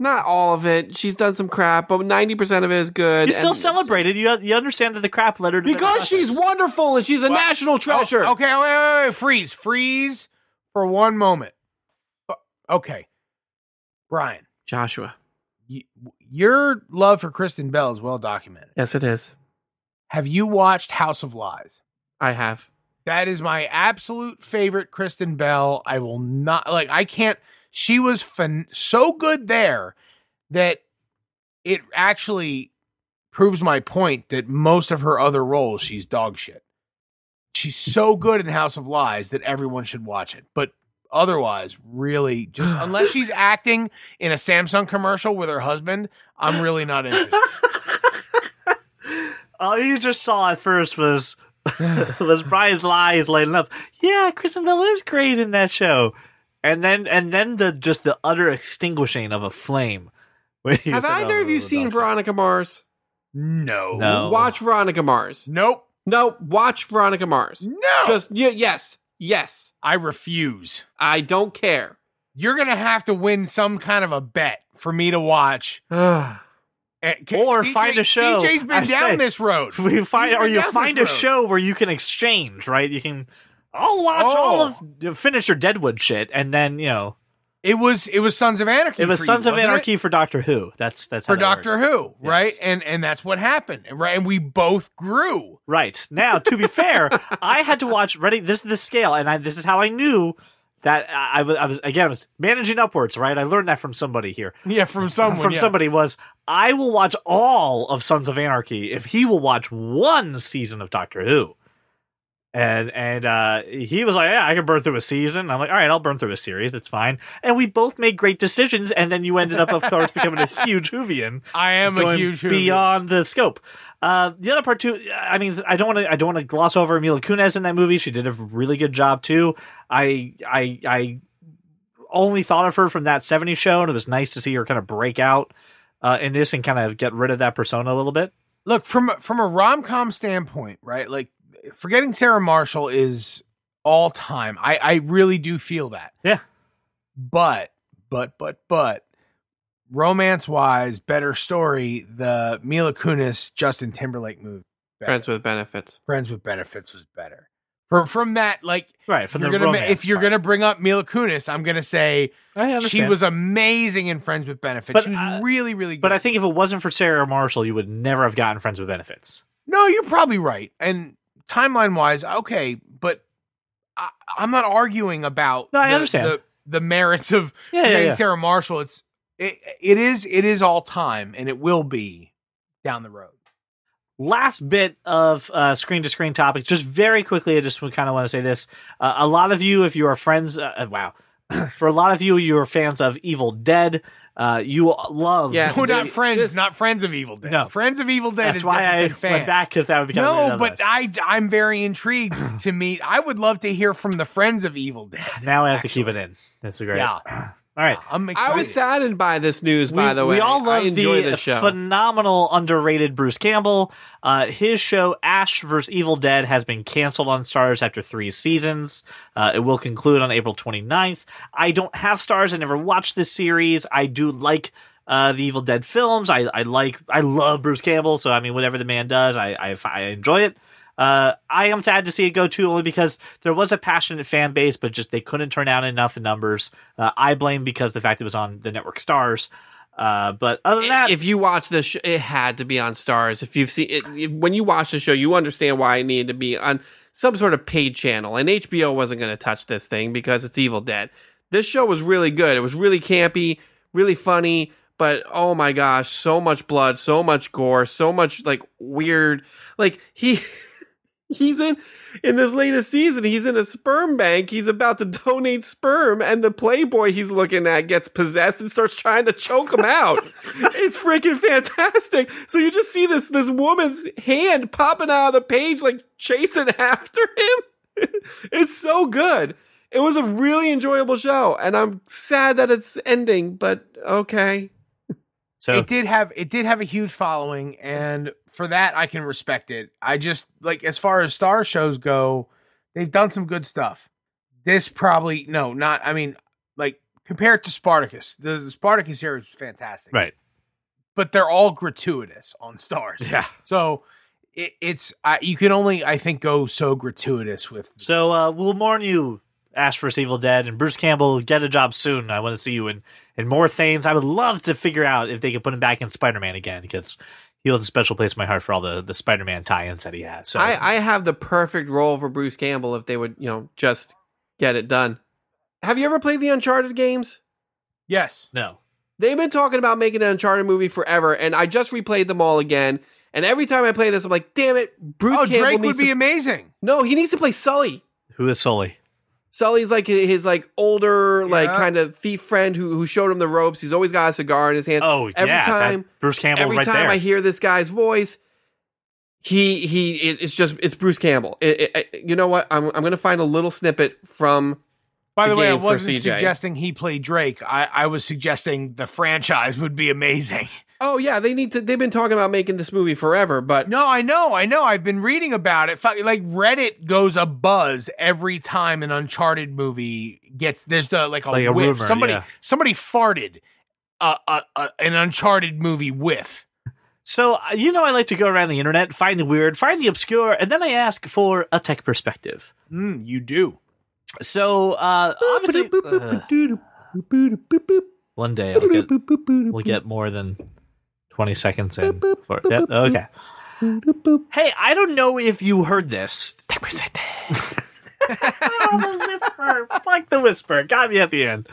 Not all of it. She's done some crap, but ninety percent of it is good. You still and- celebrated. You you understand that the crap led her because she's wonderful and she's a Well, national treasure. Oh, okay, wait, wait, wait, freeze, freeze for one moment. Uh, Okay, Brian, Joshua. y- your love for Kristen Bell is well documented. Yes, it is. Have you watched House of Lies? I have. That is my absolute favorite Kristen Bell. I will not like. I can't. She was fin- so good there that it actually proves my point that most of her other roles she's dog shit. She's so good in House of Lies that everyone should watch it. But otherwise, really, just unless she's acting in a Samsung commercial with her husband, I'm really not interested. All you just saw at first was was Brian's lies lighting up. Yeah, Kristen Bell is great in that show, and then and then the just the utter extinguishing of a flame. when Have said, either "Oh, of you seen dog Veronica Mars? No. No. Watch Veronica Mars. Nope. No, watch Veronica Mars. No. Just y- yes, yes. I refuse. I don't care. You're gonna have to win some kind of a bet for me to watch. Ah. Eh, c- Or find a show. CJ's been I down say- this road. we find or you find a road. show where you can exchange, right? You can I'll watch all Oh. of finish your Deadwood shit, and then you know It was it was Sons of Anarchy. it was for Sons you, of wasn't it? Anarchy for Doctor Who. That's that's how for that. Doctor Who, right? And and that's what happened, right? And we both grew. Right now, to be fair, I had to watch. Ready? This is the scale, and I, this is how I knew that I, I was. Again. I was managing upwards. Right. I learned that from somebody here. Yeah, from someone. from yeah. somebody was I will watch all of Sons of Anarchy if he will watch one season of Doctor Who. And and uh, he was like, yeah, I can burn through a season. I'm like, all right, I'll burn through a series. It's fine. And we both made great decisions. And then you ended up, of course, becoming a huge Whovian I am a huge Who beyond the scope. Uh, the other part too, I mean, I don't want to, I don't want to gloss over Mila Kunis in that movie. She did a really good job too. I, I, I only thought of her from that '70s show, and it was nice to see her kind of break out uh, in this and kind of get rid of that persona a little bit. Look from from a rom com standpoint, right? Like forgetting Sarah Marshall is all time. I I really do feel that. Yeah. But but but but romance wise, better story. The Mila Kunis Justin Timberlake movie, better. Friends with benefits. Friends with Benefits was better. From from that, like Right. From you're the gonna romance if you're part. gonna bring up Mila Kunis, I'm gonna say she was amazing in Friends with Benefits. But, she was uh, really really good. but I think if it wasn't for Sarah Marshall, you would never have gotten Friends with Benefits. No, you're probably right. And timeline wise, okay, but I, I'm not arguing about No, I the, understand. the, the merits of Yeah, yeah, yeah. Sarah Marshall. It's it, it is it is all time, and it will be down the road. last bit of uh, screen to screen topics, just very quickly. I just kind of want to say this: uh, a lot of you, if you are friends, uh, wow, for a lot of you, you are fans of Evil Dead. Uh, you love Yeah. Oh, not friends, this- not friends of Evil Dead. No. friends of Evil Dead That's is why I than fans. went back because that would become No, but list. I I'm very intrigued to meet. I would love to hear from the friends of Evil Dead. now I have to keep it in. That's a great. Yeah, All right. I'm excited. I was saddened by this news, by we, the way. we all love I enjoy the the show. phenomenal, underrated Bruce Campbell. Uh, his show Ash vs. Evil Dead has been canceled on Starz after three seasons. Uh, it will conclude on April 29th. I don't have Starz. I never watched this series. I do like uh, the Evil Dead films. I, I like, I love Bruce Campbell. So I mean, whatever the man does, I I, I enjoy it. Uh, I am sad to see it go too, only because there was a passionate fan base, but just they couldn't turn out enough in numbers. Uh, I blame because the fact it was on the network Starz. Uh, but other than that, if you watch this, sh- it had to be on Starz. If you've seen it, if- when you watch the show, you understand why it needed to be on some sort of paid channel. And HBO wasn't going to touch this thing because it's Evil Dead. This show was really good. It was really campy, really funny. But oh my gosh, so much blood, so much gore, so much like weird. Like he, he's in in this latest season. He's in a sperm bank. He's about to donate sperm, and the Playboy he's looking at gets possessed and starts trying to choke him out. it's freaking fantastic. So you just see this this woman's hand popping out of the page, like chasing after him. it's so good. It was a really enjoyable show, and I'm sad that it's ending. But okay, so it did have it did have a huge following and for that I can respect it. I just like as far as Starz shows go, they've done some good stuff. This probably no, not I mean like compared to Spartacus. The, the Spartacus series was fantastic. right. But they're all gratuitous on Starz. Yeah. So it, it's uh, you can only I think go so gratuitous with So uh, we'll warn you, Ash vs. Evil Dead and Bruce Campbell, get a job soon. I want to see you in, in more things. I would love to figure out if they could put him back in Spider Man again because he holds a special place in my heart for all the, the Spider Man tie ins that he has. So I, I have the perfect role for Bruce Campbell if they would, you know, just get it done. Have you ever played the Uncharted games? Yes. no. They've been talking about making an Uncharted movie forever, and I just replayed them all again. And every time I play this, I'm like, damn it, Bruce Oh, Campbell Drake needs would be amazing. no, he needs to play Sully. Who is Sully? Sully's like his like older, like kind of thief friend who who showed him the ropes. He's always got a cigar in his hand. Oh, every yeah. time, Bruce Campbell every right time there. I hear this guy's voice, he he it- it's just it's Bruce Campbell. It, it- it- you know what? I'm I'm gonna find a little snippet from By the, the way, I wasn't suggesting he played Drake. I, I was suggesting the franchise would be amazing. Oh yeah, they need to. They've been talking about making this movie forever, but No, I know, I know. I've been reading about it. Like Reddit goes a buzz every time an Uncharted movie gets. There's the like a, Like a whiff. rumor, somebody yeah. somebody farted a, a, a, an Uncharted movie whiff. So, uh, you know, I like to go around the internet, find the weird, find the obscure, and then I ask for a tech perspective. Mm, you do. So, uh, obviously, uh, one day I'll get, we'll get more than 20 seconds in. For, yep, okay. Hey, I don't know if you heard this. oh, the whisper. Like the whisper. Got me at the end.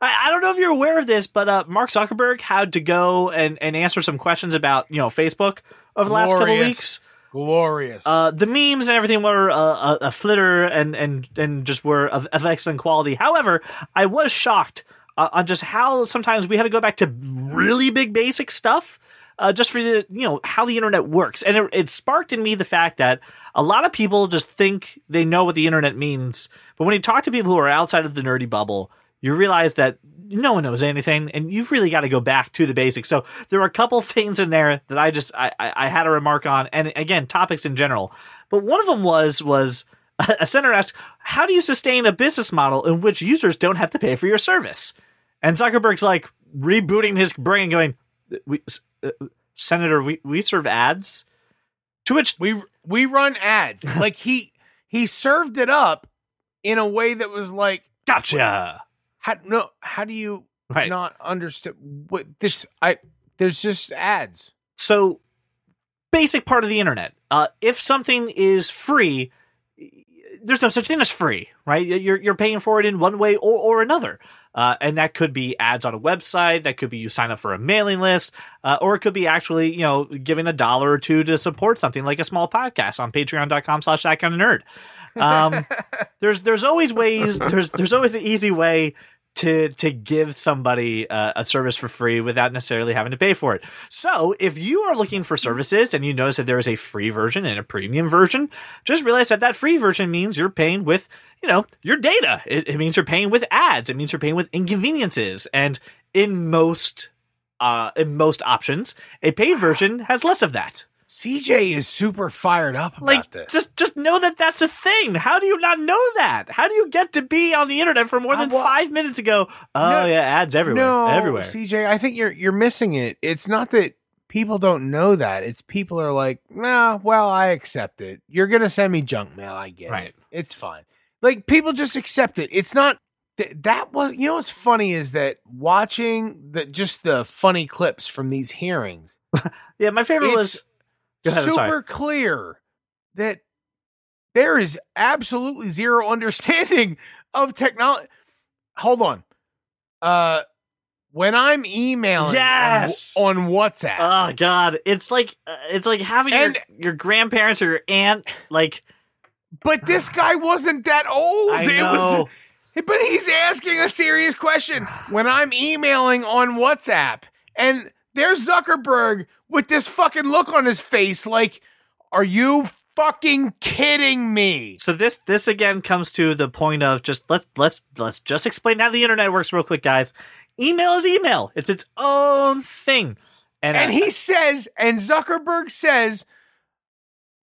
I, I don't know if you're aware of this, but uh, Mark Zuckerberg had to go and, and answer some questions about, you know, Facebook over the last couple weeks. Glorious. Uh, the memes and everything were uh, a, a flitter and, and, and just were of, of excellent quality. However, I was shocked uh, on just how sometimes we had to go back to really big basic stuff uh, just for the you know how the internet works, and it, it sparked in me the fact that a lot of people just think they know what the internet means, but when you talk to people who are outside of the nerdy bubble, you realize that no one knows anything, and you've really got to go back to the basics. So there are a couple things in there that I just I, I, I had a remark on, and again topics in general. But one of them was was a senator asks, "How do you sustain a business model in which users don't have to pay for your service?" And Zuckerberg's like rebooting his brain, going, "We, uh, Senator, we we serve ads." To which we we run ads. like he he served it up in a way that was like gotcha. how no how do you Right. not understand what this I there's just ads. So, basic part of the internet. Uh, if something is free, there's no such thing as free, right? You're you're paying for it in one way or, or another. Uh, and that could be ads on a website, that could be you sign up for a mailing list, uh, or it could be actually, you know, giving a dollar or two to support something like a small podcast on patreon.com slash that kind of nerd. Um, there's there's always ways there's there's always an easy way to to give somebody uh, a service for free without necessarily having to pay for it. So, if you are looking for services and you notice that there is a free version and a premium version, just realize that that free version means you're paying with, you know, your data. It, it means you're paying with ads. It means you're paying with inconveniences. And in most uh, in most options, a paid version has less of that. CJ is super fired up about Like, this. just just know that that's a thing. How do you not know that? How do you get to be on the internet for more Uh, than well- five minutes ago? Oh No, yeah, ads everywhere, no, everywhere. CJ, I think you're you're missing it. It's not that people don't know that. It's people are like, nah, well, I accept it. You're gonna send me junk mail. I get Right. it. It's fine. Like people just accept it. It's not th- that was. You know what's funny is that watching the just the funny clips from these hearings. Yeah, my favorite was ahead, super clear that there is absolutely zero understanding of technology. Hold on. Uh when I'm emailing Yes! on, on WhatsApp, Oh God, it's like uh, it's like having And- your, your grandparents or your aunt like but this guy wasn't that old. I It know. was but he's asking a serious question when I'm emailing on WhatsApp and there's Zuckerberg with this fucking look on his face like are you fucking kidding me? so this this again comes to the point of just let's let's let's just explain how the internet works real quick, guys. Email is email. It's its own thing. And, And uh, he says, and Zuckerberg says,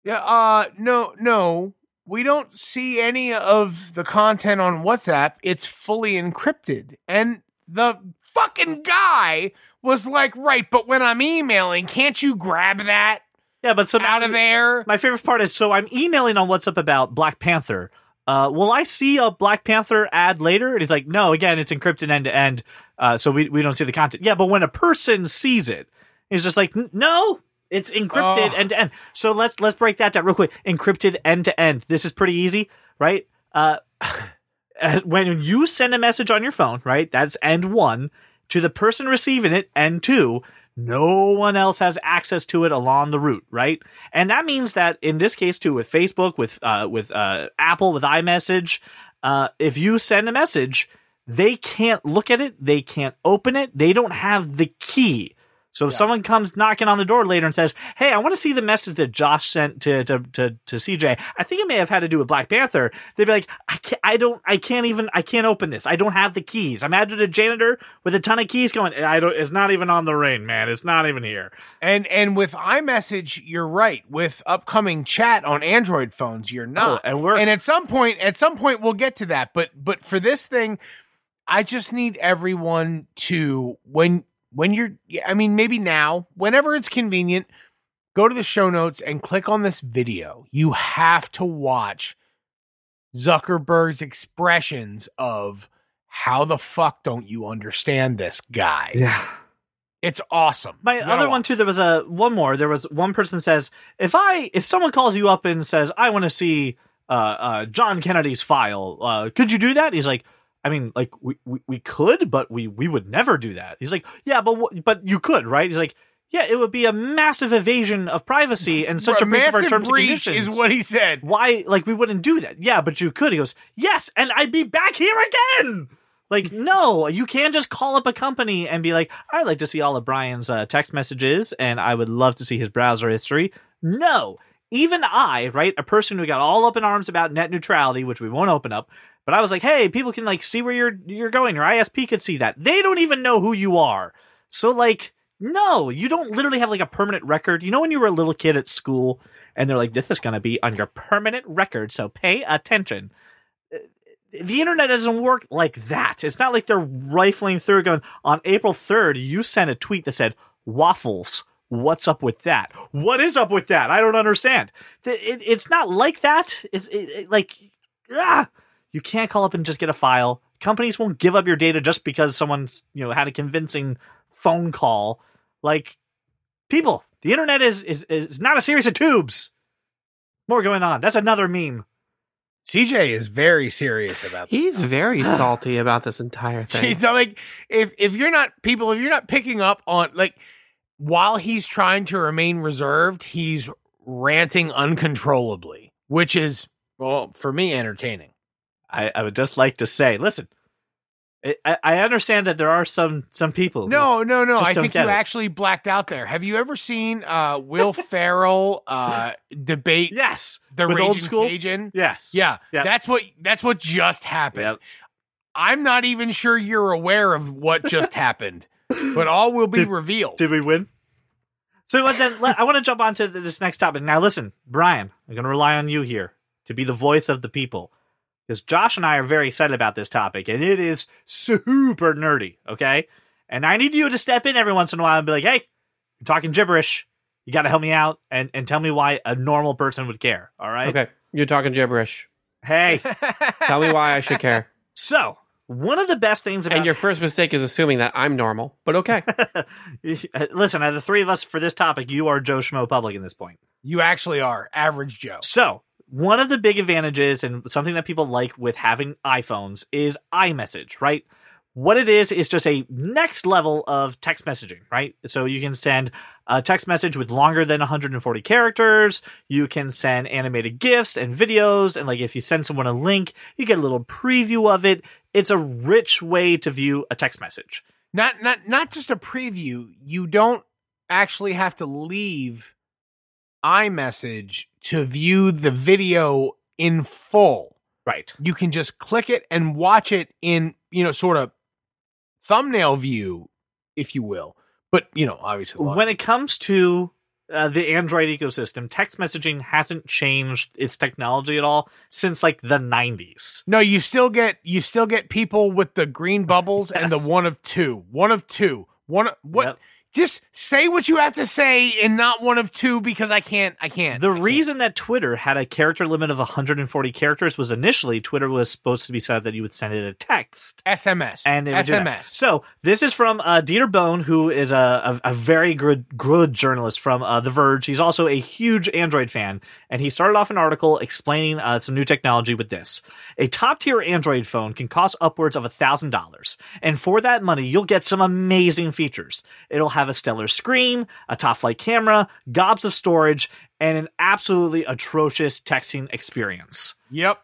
"Yeah, uh, no, no, we don't see any of the content on WhatsApp. It's fully encrypted. And the fucking guy was like, right, but when I'm emailing, can't you grab that yeah, but so out of there? My favorite part is so I'm emailing on WhatsApp about Black Panther. Uh, will I see a Black Panther ad later? And he's like, no, again, it's encrypted end to end, uh, so we, we don't see the content. Yeah, but when a person sees it, he's just like, no, it's encrypted Oh. end to end. So let's let's break that down real quick. Encrypted end to end. This is pretty easy, right? Uh, when you send a message on your phone, right? That's end one to the person receiving it, end two. No one else has access to it along the route, right? And that means that in this case too, with Facebook, with uh, with uh, Apple, with iMessage, uh, if you send a message, they can't look at it, they can't open it, they don't have the key. So if someone comes knocking on the door later and says, "Hey, I want to see the message that Josh sent to to to, to CJ," I think it may have had to do with Black Panther. They'd be like, "I can't, I don't, I can't even, I can't open this. I don't have the keys." Imagine a janitor with a ton of keys going, "I don't, it's not even on the ring, man. It's not even here." And and with iMessage, you're right. With upcoming chat on Android phones, you're oh, not. Oh, and we're- and at some point, at some point, we'll get to that. But but for this thing, I just need everyone to when when you're. I mean, maybe now, whenever it's convenient, go to the show notes and click on this video. You have to watch Zuckerberg's expressions of how the fuck don't you understand this guy? Yeah. It's awesome. My You other one too. There was a one more. There was one person says, if I if someone calls you up and says, I want to see uh, uh, John Kennedy's file, uh, could you do that? He's like, I mean, like we, we, we could, but we we would never do that. He's like, yeah, but wh- but you could, right? He's like, yeah, it would be a massive evasion of privacy and such a breach of our terms and conditions. is what he said. Why, like, we wouldn't do that? Yeah, but you could. He goes, yes, and I'd be back here again. Like, no, you can't just call up a company and be like, I'd like to see all of Brian's uh, text messages and I would love to see his browser history. No, even I, right, a person who got all up in arms about net neutrality, which we won't open up, but I was like, hey, people can like see where you're you're going. Your ISP could see that. They don't even know who you are. So like, no, you don't literally have like a permanent record. You know when you were a little kid at school and they're like, this is to be on your permanent record, so pay attention. Uh, The internet doesn't work like that. It's not like they're rifling through going, on April 3rd, you sent a tweet that said, waffles. What's up with that? What is up with that? I don't understand. Th- it- it's not like that. It's it, it- like, ah, you can't call up and just get a file. Companies won't give up your data just because someone's, you know, had a convincing phone call. Like, people, the internet is is is not a series of tubes. More going on. That's another meme. CJ is very serious about this. He's very salty about this entire thing. Jeez, I'm like if if you're not people, if you're not picking up on like while he's trying to remain reserved, he's ranting uncontrollably, which is well for me entertaining. I, I would just like to say, listen, I, I understand that there are some some people. No, no, no. I think you it. actually blacked out there. Have you ever seen uh, Will Ferrell uh, debate yes, the with old school. Cajun? Yes, Yeah, Yep. that's what that's what just happened. Yep. I'm not even sure you're aware of what just happened, but all will be Did- revealed. Did we win? So let- then let- I want to jump on to this next topic. Now, listen, Brian, I'm going to rely on you here to be the voice of the people because Josh and I are very excited about this topic, and it is super nerdy. Okay, and I need you to step in every once in a while and be like, "Hey, you're talking gibberish. You got to help me out and and tell me why a normal person would care." All right. okay, you're talking gibberish. Hey, Tell me why I should care. so one of the best things about And your first mistake is assuming that I'm normal, but okay. Uh, listen, out the three of us for this topic, you are Joe Schmo Public in this point. you actually are average Joe. So, one of the big advantages and something that people like with having iPhones is iMessage, right? What it is is just a next level of text messaging, right? So you can send a text message with longer than 140 characters. You can send animated GIFs and videos. And like if you send someone a link, you get a little preview of it. It's a rich way to view a text message. Not not not just a preview. You don't actually have to leave iMessage to view the video in full. Right. You can just click it and watch it in, you know, sort of thumbnail view, if you will. But, you know, obviously When it comes to uh, the Android ecosystem, text messaging hasn't changed its technology at all since like the 90s. No, you still get you still get people with the green bubbles and the one of two. One of two. One of- what Yep. Just say what you have to say and not one of two because I can't I can't. The I can't. reason that Twitter had a character limit of 140 characters was initially Twitter was supposed to be set up that you would send it a text. SMS. And it would do that. SMS. So this is from uh, Dieter Bohn, who is a, a, a very good, good journalist from uh, The Verge. He's also a huge Android fan, and he started off an article explaining uh, some new technology with this. A top tier Android phone can cost upwards of thousand dollars, and for that money, you'll get some amazing features. It'll have a stellar screen, a top flight camera, gobs of storage, and an absolutely atrocious texting experience. Yep.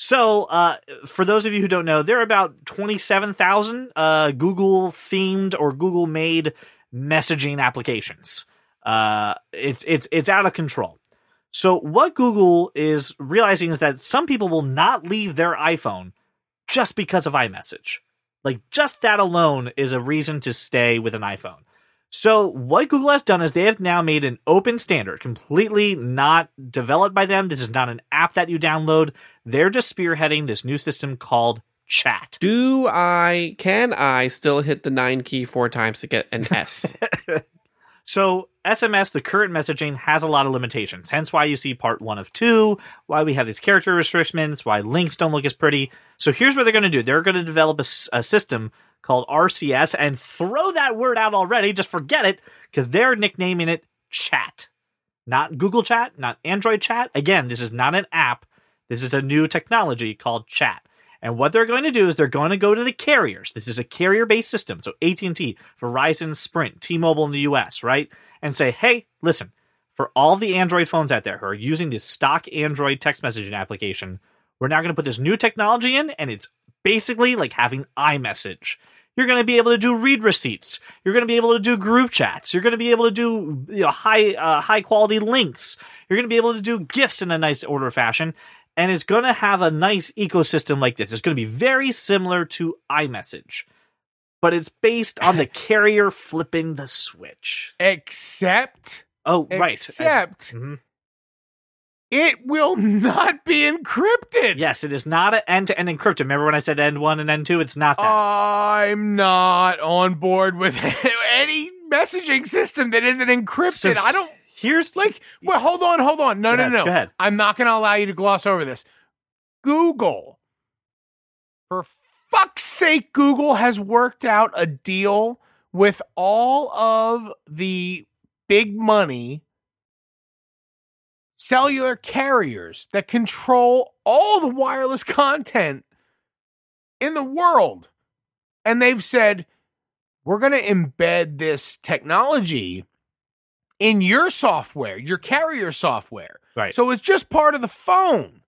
So, uh, for those of you who don't know, there are about 27,000 uh, Google themed or Google made messaging applications. Uh, it's, it's, it's out of control. So, what Google is realizing is that some people will not leave their iPhone just because of iMessage. Like, just that alone is a reason to stay with an iPhone. So, what Google has done is they have now made an open standard, completely not developed by them. This is not an app that you download. They're just spearheading this new system called Chat. Do I, can I still hit the nine key four times to get an S? So, SMS, the current messaging, has a lot of limitations. Hence why you see part one of two, why we have these character restrictions, why links don't look as pretty. So, here's what they're going to do they're going to develop a system called RCS and throw that word out already. Just forget it because they're nicknaming it Chat. Not Google Chat, not Android Chat. Again, this is not an app. This is a new technology called Chat. And what they're going to do is they're going to go to the carriers. This is a carrier-based system, so AT&T, Verizon, Sprint, T-Mobile in the US, right? And say, "Hey, listen, for all the Android phones out there who are using this stock Android text messaging application, we're now going to put this new technology in and it's basically like having iMessage. You're going to be able to do read receipts. You're going to be able to do group chats. You're going to be able to do you know, high uh, high quality links. You're going to be able to do GIFs in a nice order fashion, and it's going to have a nice ecosystem like this. It's going to be very similar to iMessage, but it's based on the carrier flipping the switch. Except Oh, right. except Mhm. it will not be encrypted. Yes, it is not an end to end encrypted. Remember when I said end one and end two? It's not that. I'm not on board with any messaging system that isn't encrypted. So I don't Here's like. Well, hold on, hold on. No, Go no, ahead, no. go ahead. I'm not going to allow you to gloss over this. Google, for fuck's sake, Google has worked out a deal with all of the big money cellular carriers that control all the wireless content in the world. And they've said, we're going to embed this technology in your software, your carrier software. Right. So it's just part of the phone.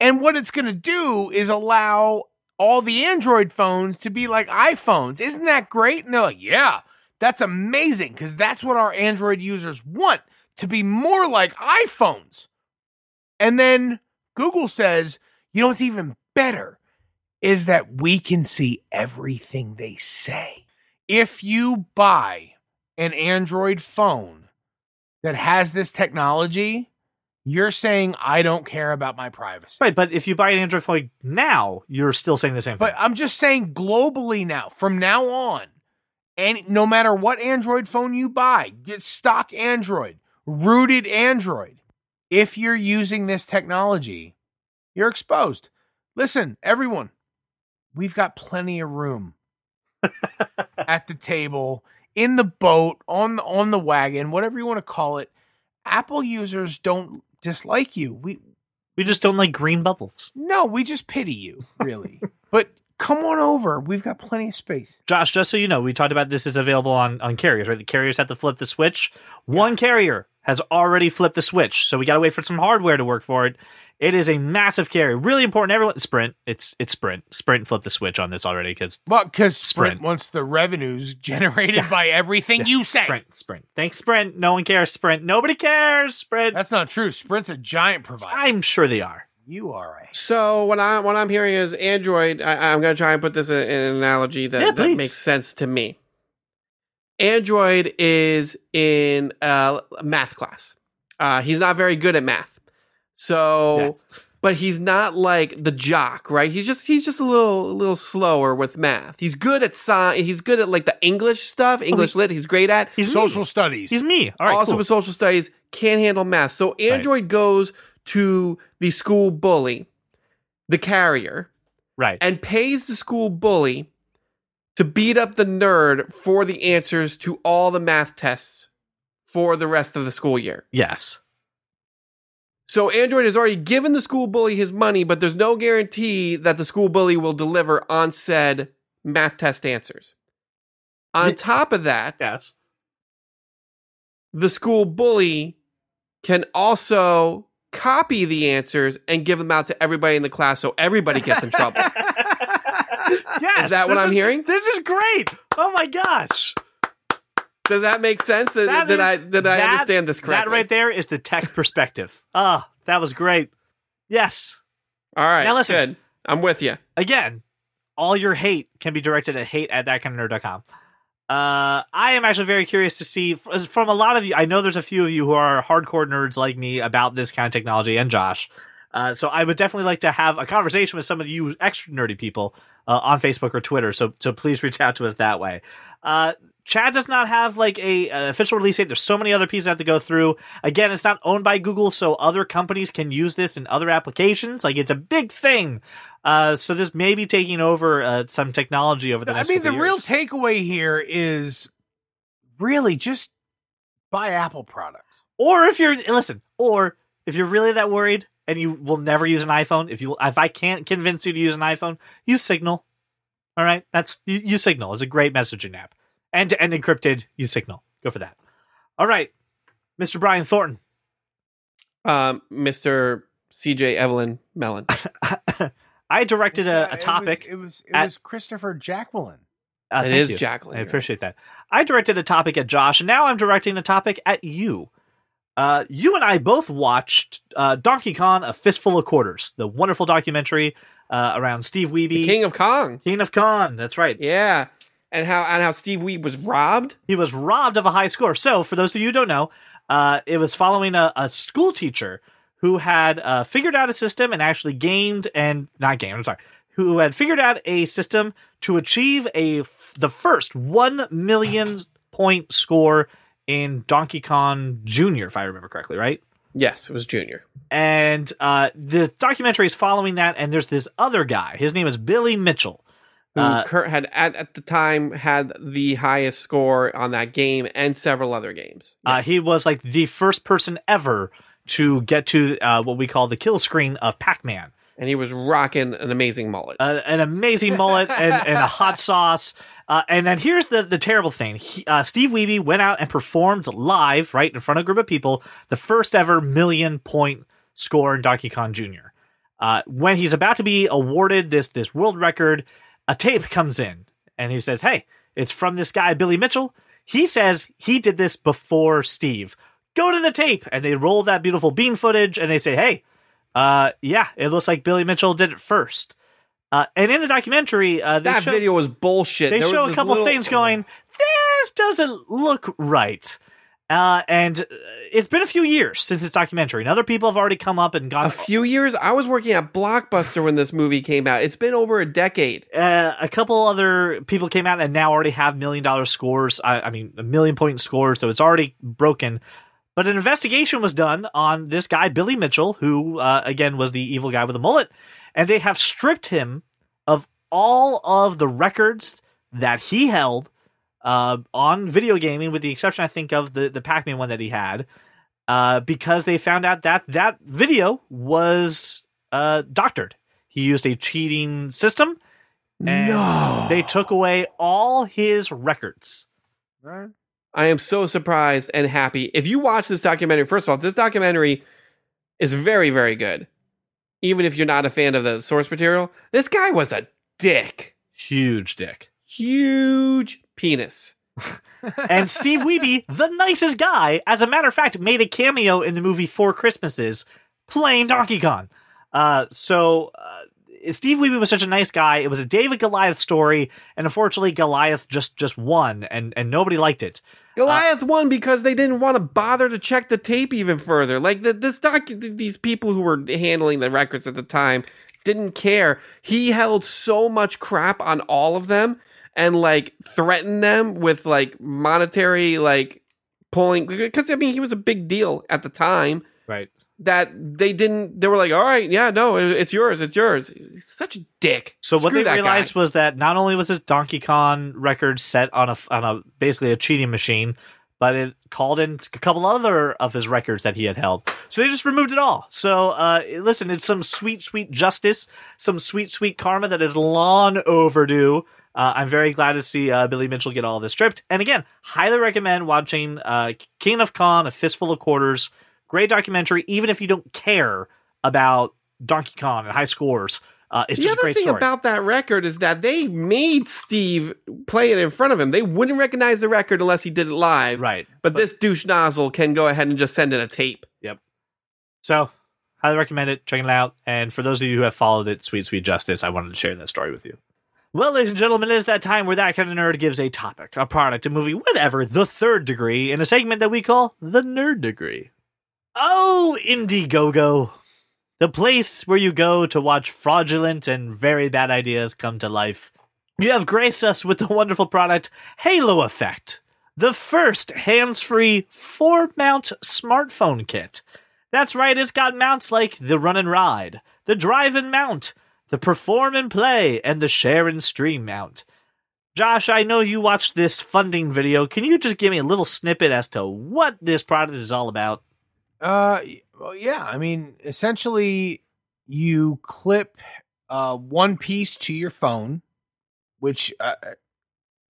And what it's going to do is allow all the Android phones to be like iPhones. Isn't that great? And they're like, yeah, that's amazing because that's what our Android users want to be more like iPhones. And then Google says, you know what's even better is that we can see everything they say. If you buy an Android phone that has this technology, you're saying I don't care about my privacy. Right, but if you buy an Android phone now, you're still saying the same thing. But I'm just saying globally now, from now on, and no matter what Android phone you buy, get stock Android, rooted Android. If you're using this technology, you're exposed. Listen, everyone, we've got plenty of room at the table, in the boat, on the, on the wagon, whatever you want to call it. Apple users don't dislike you. We we just don't like green bubbles. no, we just pity you, really. but come on over. We've got plenty of space. Josh, just so you know, we talked about this is available on, on carriers, right? The carriers have to flip the switch. One carrier has already flipped the switch, so we got to wait for some hardware to work for it. It is a massive carrier, really important. Everyone, Sprint, it's it's Sprint. Sprint flipped the switch on this already, kids. Well, because Sprint, Sprint. wants the revenues generated by everything you say. Sprint, Sprint. Thanks, Sprint. No one cares, Sprint. Nobody cares, Sprint. That's not true. Sprint's a giant provider. I'm sure they are. you are a So what I what I'm hearing is Android. I, I'm going to try and put this in, in an analogy that, Yeah, that makes sense to me. Android is in a math class. Uh, he's not very good at math, so Yes. but he's not like the jock, right? He's just he's just a little a little slower with math. He's good at science. He's good at like the English stuff, English lit. He's great at. He's social me. studies. He's me. All right, also cool. with social studies, can't handle math. So Android goes to the school bully, the carrier, right. and pays the school bully to beat up the nerd for the answers to all the math tests for the rest of the school year. yes. So Android has already given the school bully his money, but there's no guarantee that the school bully will deliver on said math test answers. On top of that, Yes. the school bully can also copy the answers and give them out to everybody in the class so everybody gets in trouble. yes. Is that what I'm hearing? This is great. Oh my gosh. Does that make sense? Did, That did is- I did I understand this correctly? That right there is the tech perspective. Ah, that was great. Yes. All right. Now listen. Good. I'm with you. Again, all your hate can be directed at hate at thatkindofnerd.com. Uh, I am actually very curious to see from a lot of you. I know there's a few of you who are hardcore nerds like me about this kind of technology, and Josh. Uh, so I would definitely like to have a conversation with some of you extra nerdy people uh, on Facebook or Twitter. So so please reach out to us that way. Uh, Chat does not have like a official release date. There's so many other pieces I have to go through. Again, it's not owned by Google, so other companies can use this in other applications. Like it's a big thing. Uh, so this may be taking over uh, some technology over the next. I mean, the couple real takeaway here is really just buy Apple products. or if you're listen, or if you're really that worried and you will never use an iPhone, if you if I can't convince you to use an iPhone, use Signal. All right, that's you, use Signal. It's a great messaging app, end to end encrypted. Use Signal. Go for that. All right, Mr. Brian Thornton. Um, Mr. CJ Evelyn Mellon. I directed It's, uh, a, a topic. It was it was, it at- was Christopher Jacqueline. Uh, It thank is you. Jacqueline, I yeah. appreciate that. I directed a topic at Josh, and now I'm directing a topic at you. Uh, you and I both watched uh, Donkey Kong: A Fistful of Quarters, the wonderful documentary uh, around Steve Wiebe, King of Kong. King of Kong. That's right. Yeah. And how and how Steve Wiebe was robbed. He was robbed of a high score. So, for those of you who don't know, uh, it was following a, a school teacher who had uh, figured out a system and actually gained and not gained. I'm sorry, who had figured out a system to achieve a f- the first one million point score in Donkey Kong Junior, if I remember correctly, right? Yes, it was Junior. and uh, the documentary is following that and there's this other guy his name is billy mitchell who Uh, cur- had at, at the time had the highest score on that game and several other games. Uh, he was like the first person ever to get to uh, what we call the kill screen of Pac-Man. And he was rocking an amazing mullet. Uh, an amazing mullet and, and a hot sauce. Uh, and then here's the, the terrible thing. He, uh, Steve Wiebe went out and performed live, right in front of a group of people, the first ever million point score in Donkey Kong Jr. Uh, when he's about to be awarded this this world record, a tape comes in and he says, "Hey, it's from this guy Billy Mitchell. He says he did this before Steve. Go to the tape." And they roll that beautiful bean footage and they say, "Hey, uh, yeah, it looks like Billy Mitchell did it first. Uh, and in the documentary, uh, they that show, video was bullshit. they There show a couple little- things going, this doesn't look right. Uh, and uh, it's been a few years since this documentary, and other people have already come up and gone. A few years. I was working at Blockbuster when this movie came out. It's been over a decade. uh, a couple other people came out and now already have million dollar scores. I, I mean, a million point scores, so it's already broken. But an investigation was done on this guy, Billy Mitchell, who, uh, again, was the evil guy with a mullet. And they have stripped him of all of the records that he held uh, on video gaming, with the exception, I think, of the, the Pac Man one that he had, uh, because they found out that that video was uh, doctored. He used a cheating system. And no, They took away all his records. Right. I am so surprised and happy. If you watch this documentary, first of all, this documentary is very, very good. Even if you're not a fan of the source material, this guy was a dick. Huge dick. Huge penis. And Steve Wiebe, the nicest guy, as a matter of fact, made a cameo in the movie Four Christmases playing Donkey Kong. Uh, so uh, Steve Wiebe was such a nice guy. It was a David Goliath story, and unfortunately, Goliath just just won, and and nobody liked it. Uh, Goliath won because they didn't want to bother to check the tape even further. Like the, this doc, these people who were handling the records at the time didn't care. He held so much crap on all of them and like threatened them with like monetary like pulling because I mean he was a big deal at the time Right. That they didn't. They were like, all right, yeah, no, it's yours, it's yours. He's such a dick. So what they that guy. realized was that not only was his Donkey Kong record set on a on a basically a cheating machine, but it called in a couple other of his records that he had held. So they just removed it all. So uh, listen, it's some sweet, sweet justice, some sweet, sweet karma that is long overdue. Uh, I'm very glad to see uh, Billy Mitchell get all this stripped. And again, highly recommend watching uh, King of Kong, A Fistful of Quarters. Great documentary, even if you don't care about Donkey Kong and high scores. Uh, it's the other great thing story. about that record is that they made Steve play it in front of him. They wouldn't recognize the record unless he did it live. right. But, this douche nozzle can go ahead and just send in a tape. Yep. So, highly recommend it. Check it out. And for those of you who have followed it, Sweet Sweet Justice, I wanted to share that story with you. Well, ladies and gentlemen, it is that time where that kind of nerd gives a topic, a product, a movie, whatever, the third degree, in a segment that we call the nerd degree. Oh, Indiegogo. The place where you go to watch fraudulent and very bad ideas come to life. You have graced us with the wonderful product Halo Effect, the first hands free four mount smartphone kit. That's right, it's got mounts like the run and ride, the drive and mount, the perform and play, and the share and stream mount. Josh, I know you watched this funding video. Can you just give me a little snippet as to what this product is all about? Uh, well, yeah. I mean, essentially, you clip uh one piece to your phone, which uh,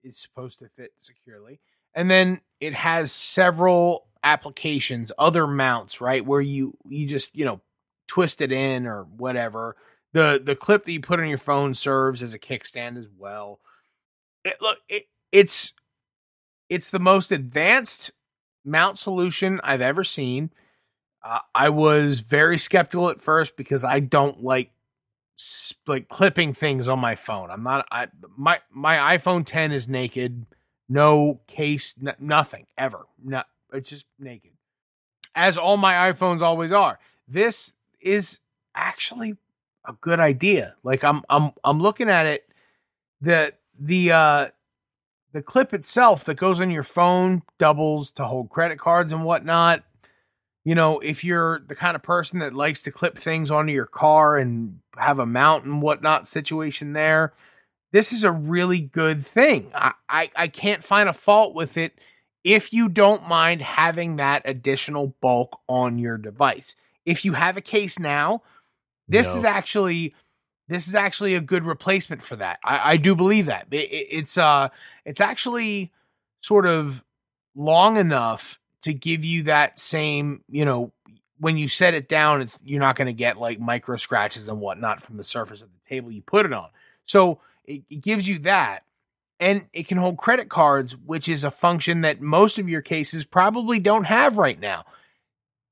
is supposed to fit securely, and then it has several applications, other mounts, right, where you you just you know twist it in or whatever. the The clip that you put on your phone serves as a kickstand as well. It, look, it, it's it's the most advanced mount solution I've ever seen. Uh, I was very skeptical at first because I don't like like clipping things on my phone. I'm not. I my my iPhone 10 is naked, no case, n- nothing ever. Not it's just naked, as all my iPhones always are. This is actually a good idea. Like I'm I'm I'm looking at it. The the uh the clip itself that goes on your phone doubles to hold credit cards and whatnot you know, if you're the kind of person that likes to clip things onto your car and have a mount and whatnot situation there, this is a really good thing. I, I, I can't find a fault with it if you don't mind having that additional bulk on your device. If you have a case now, this No. is actually this is actually a good replacement for that. I, I do believe that It- it- it's uh it's actually sort of long enough to give you that same you know when you set it down, it's you're not going to get like micro scratches and whatnot from the surface of the table you put it on. So it, it gives you that, and it can hold credit cards, which is a function that most of your cases probably don't have right now.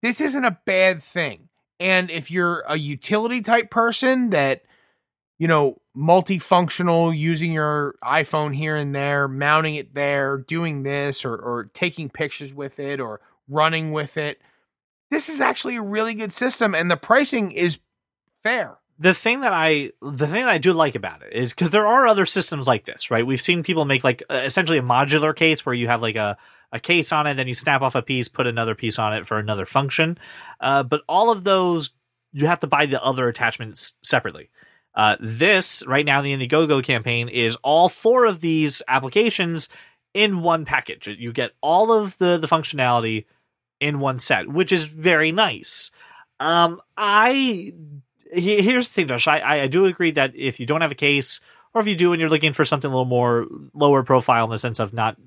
This isn't a bad thing, and if you're a utility type person that you know multifunctional, using your iPhone here and there, mounting it there, doing this, or or taking pictures with it, or running with it this is actually a really good system and the pricing is fair. the thing that I the thing that I do like about it is because there are other systems like this, right? We've seen people make like essentially a modular case where you have like a a case on it, then you snap off a piece, put another piece on it for another function. Uh, but all of those you have to buy the other attachments separately. Uh, this right now the Indiegogo campaign is all four of these applications in one package. You get all of the the functionality in one set, which is very nice. Um, I he- here's the thing, Josh. I, I I do agree that if you don't have a case, or if you do and you're looking for something a little more lower profile in the sense of not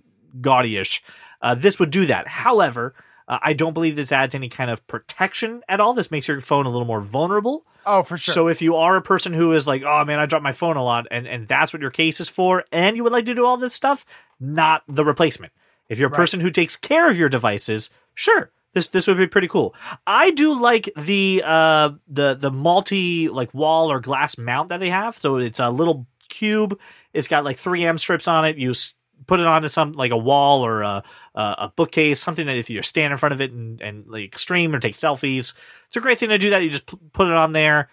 gaudyish, uh, this would do that. However, uh, I don't believe this adds any kind of protection at all. This makes your phone a little more vulnerable. Oh, for sure. So if you are a person who is like, oh man, I dropped my phone a lot, and and that's what your case is for, and you would like to do all this stuff, not the replacement. If you're a Right. person who takes care of your devices, sure, this this would be pretty cool. I do like the uh the the multi like wall or glass mount that they have. So it's a little cube. It's got like three M strips on it. You s- put it onto some like a wall or a a, a bookcase, something that if you stand in front of it and and like stream or take selfies, it's a great thing to do that. You just p- put it on there,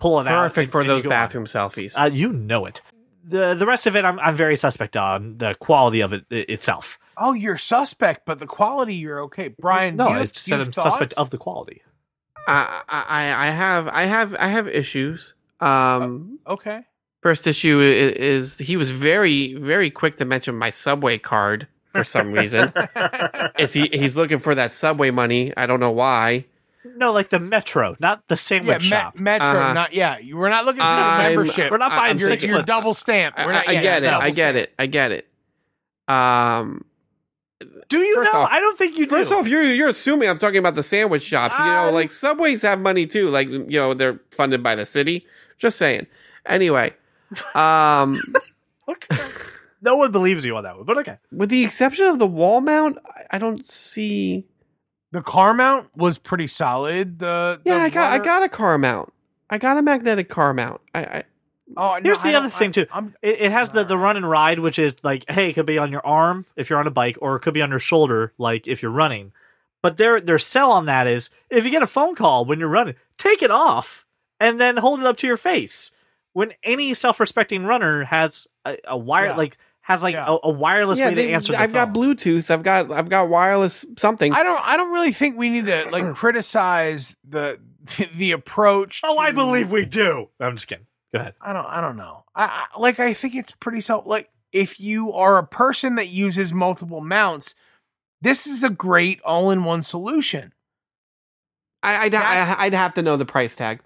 pull it out. Perfect for and you those go on. bathroom selfies. Uh, you know it. The the rest of it, I'm I'm very suspect on the quality of it i- itself. oh, you're suspect, but the quality you're okay. Brian, No, you I just said I'm suspect of the quality. I, I I have I have I have issues. Um, Okay. First issue is, is he was very very quick to mention my subway card for some reason. is he he's looking for that subway money? I don't know why. No, like the Metro, not the Yeah, sandwich me- shop. Metro, Uh-huh. not yeah. You We're not looking for the I'm- membership. We're not buying I'm six you're double stamp I, We're not, I yeah, get yeah, it. double I get stamped. it. I get it. Um, Do you First know? off- I don't think you do. First off, you're you're assuming I'm talking about the sandwich shops. You know, like Subways have money too. Like you know, they're funded by the city. Just saying. Anyway, um, Okay. no one believes you on that one, but okay. with the exception of the wall mount, I, I don't see. The car mount was pretty solid. The, Yeah, I got I got a car mount. I got a magnetic car mount. I, I Oh, no, Here's the I other thing, I- too. I'm, It, it has the the run and ride, which is like, hey, it could be on your arm if you're on a bike, or it could be on your shoulder, like if you're running. But their their sell on that is if you get a phone call when you're running, take it off and then hold it up to your face. When any self respecting runner has a, a wire Yeah. like has like Yeah. a, a wireless yeah, way they, to answer the I've got. Bluetooth. I've got I've got wireless something. I don't. I don't really think we need to like criticize the the approach. oh, I believe we do. I'm just kidding. Go ahead. I don't. I don't know. I, I like. I think it's pretty self. Like, if you are a person that uses multiple mounts, this is a great all-in-one solution. I, I'd, I'd have to know the price tag.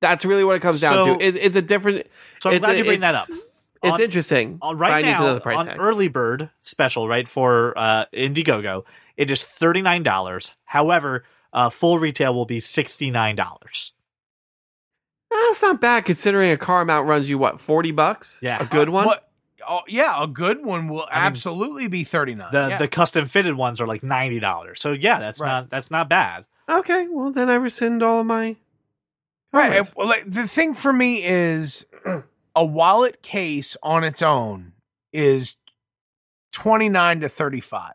That's really what it comes down So- to. It, it's a different. So I'm it's glad a- you bring that up. it's- It's On- interesting. on but right I need now to know the price on tag. early bird special right for uh indiegogo it is $39 however uh full retail will be $69 That's not bad considering a car mount runs you what forty bucks. Yeah. a good one. What? Oh, yeah, a good one will I mean, absolutely be thirty-nine. the yeah. the custom fitted ones are like $90 so yeah that's Right. not that's not bad Okay, well then I rescind all of my. Right. and, Well, like, the thing for me is a wallet case on its own is 29 to 35.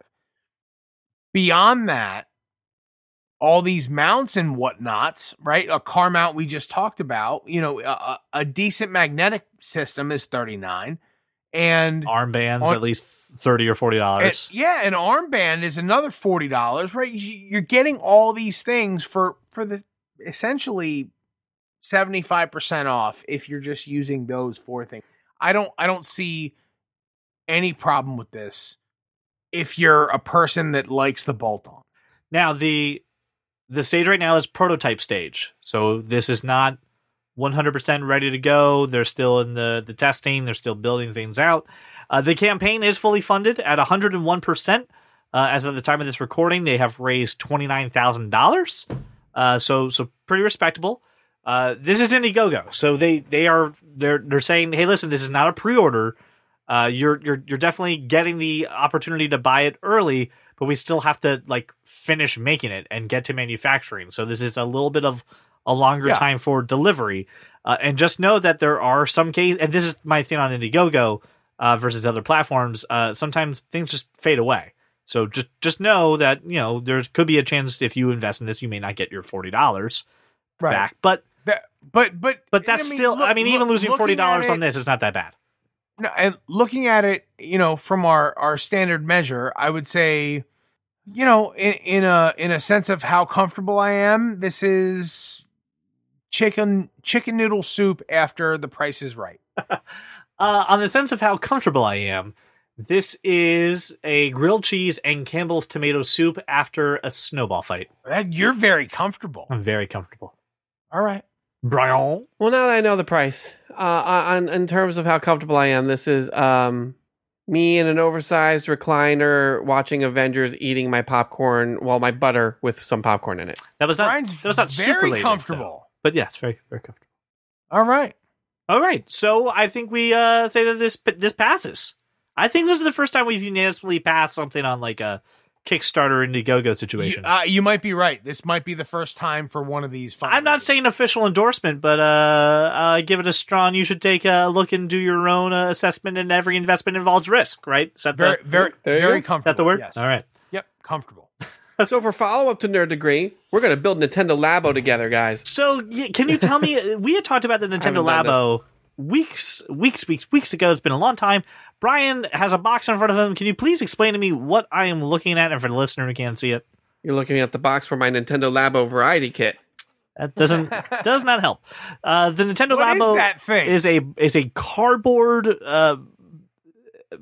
Beyond that, all these mounts and whatnots, right? A car mount we just talked about, you know, a, a- decent magnetic system is 39 and armbands On- at least 30 or 40 dollars yeah, an armband is another forty dollars, right? You're getting all these things for for the essentially seventy five percent off if you're just using those four things. I don't I don't see any problem with this if you're a person that likes the bolt on. Now the the stage right now is prototype stage, so this is not 100% ready to go. They're still in the the testing. They're still building things out. Uh, the campaign is fully funded at 101 percent. Uh, as of the time of this recording, they have raised twenty nine thousand dollars. Uh, so so pretty respectable. Uh, this is Indiegogo, so they they are they're they're saying, hey, listen, this is not a pre order. Uh, you're you're you're definitely getting the opportunity to buy it early, but we still have to like finish making it and get to manufacturing. So this is a little bit of a longer Yeah. time for delivery. Uh, and just know that there are some cases, and this is my thing on Indiegogo uh, versus other platforms. Uh, sometimes things just fade away. So just just know that you know there could be a chance if you invest in this, you may not get your forty dollars back. But That, but but but that's I mean, still, look- I mean, even losing forty dollars on this is not that bad. No, and looking at it, you know, from our our standard measure, I would say, you know, in, in a in a sense of how comfortable I am, this is chicken chicken noodle soup after the price is right. Uh, on the sense of how comfortable I am, this is a grilled cheese and Campbell's tomato soup after a snowball fight. You're very comfortable. I'm very comfortable. All right. Brian, Well, now that I know the price, uh, on in terms of how comfortable I am, this is um, me in an oversized recliner watching Avengers, eating my popcorn, well, my butter with some popcorn in it. that was not Brian's that was not super very late, comfortable. though. but yes, very very comfortable. All right. All right, so I think we uh, say that this this passes. I think this is the first time we've unanimously passed something on like a Kickstarter Indiegogo You, situation. uh, you might be right. This might be the first time for one of these. I'm not saying official endorsement, but uh, uh, give it a strong. You should take a look and do your own uh, assessment, and every investment involves risk, right? Is that very the, very very comfortable. is that the word? Yes. All right. Yep. Comfortable. so for follow up to Nerd Degree, we're gonna build Nintendo Labo together, guys. So, can you tell me? We had talked about the Nintendo haven't Labo weeks, weeks, weeks, weeks ago. It's been a long time. Brian has a box in front of him. Can you please explain to me what I am looking at, and for the listener who can't see it, You're looking at the box for my Nintendo Labo Variety Kit. that doesn't does not help. Uh, the Nintendo What is Labo that thing? is a is a cardboard uh,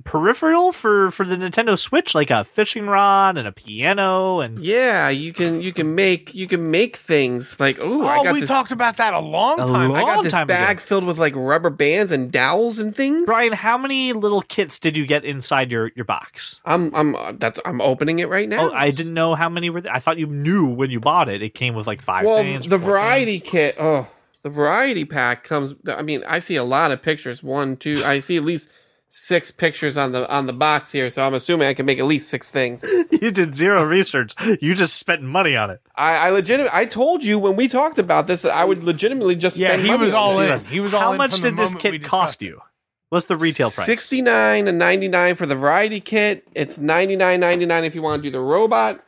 peripheral for for the Nintendo Switch, like a fishing rod and a piano, and Yeah, you can you can make you can make things like oh, I oh, got we this talked about that a long A time. long I got this time ago. bag filled with like rubber bands and dowels and things. Brian, how many little kits did you get inside your your box? I'm I'm uh, that's I'm opening it right now. Oh, I didn't know how many were. There. I thought you knew when you bought it. It came with like five Well, things. the variety things. kit. Oh, the variety pack comes. I mean, I see a lot of pictures. One, two. I see at least six pictures on the on the box here. So I'm assuming I can make at least six things. You did zero research. You just spent money on it. I, I legitimate. I told you when we talked about this that I would legitimately just Yeah, spend he money was on all this. in. He was all How in much did this kit cost you? What's the retail price? Sixty nine and ninety nine for the variety kit. It's ninety nine ninety nine if you want to do the robot.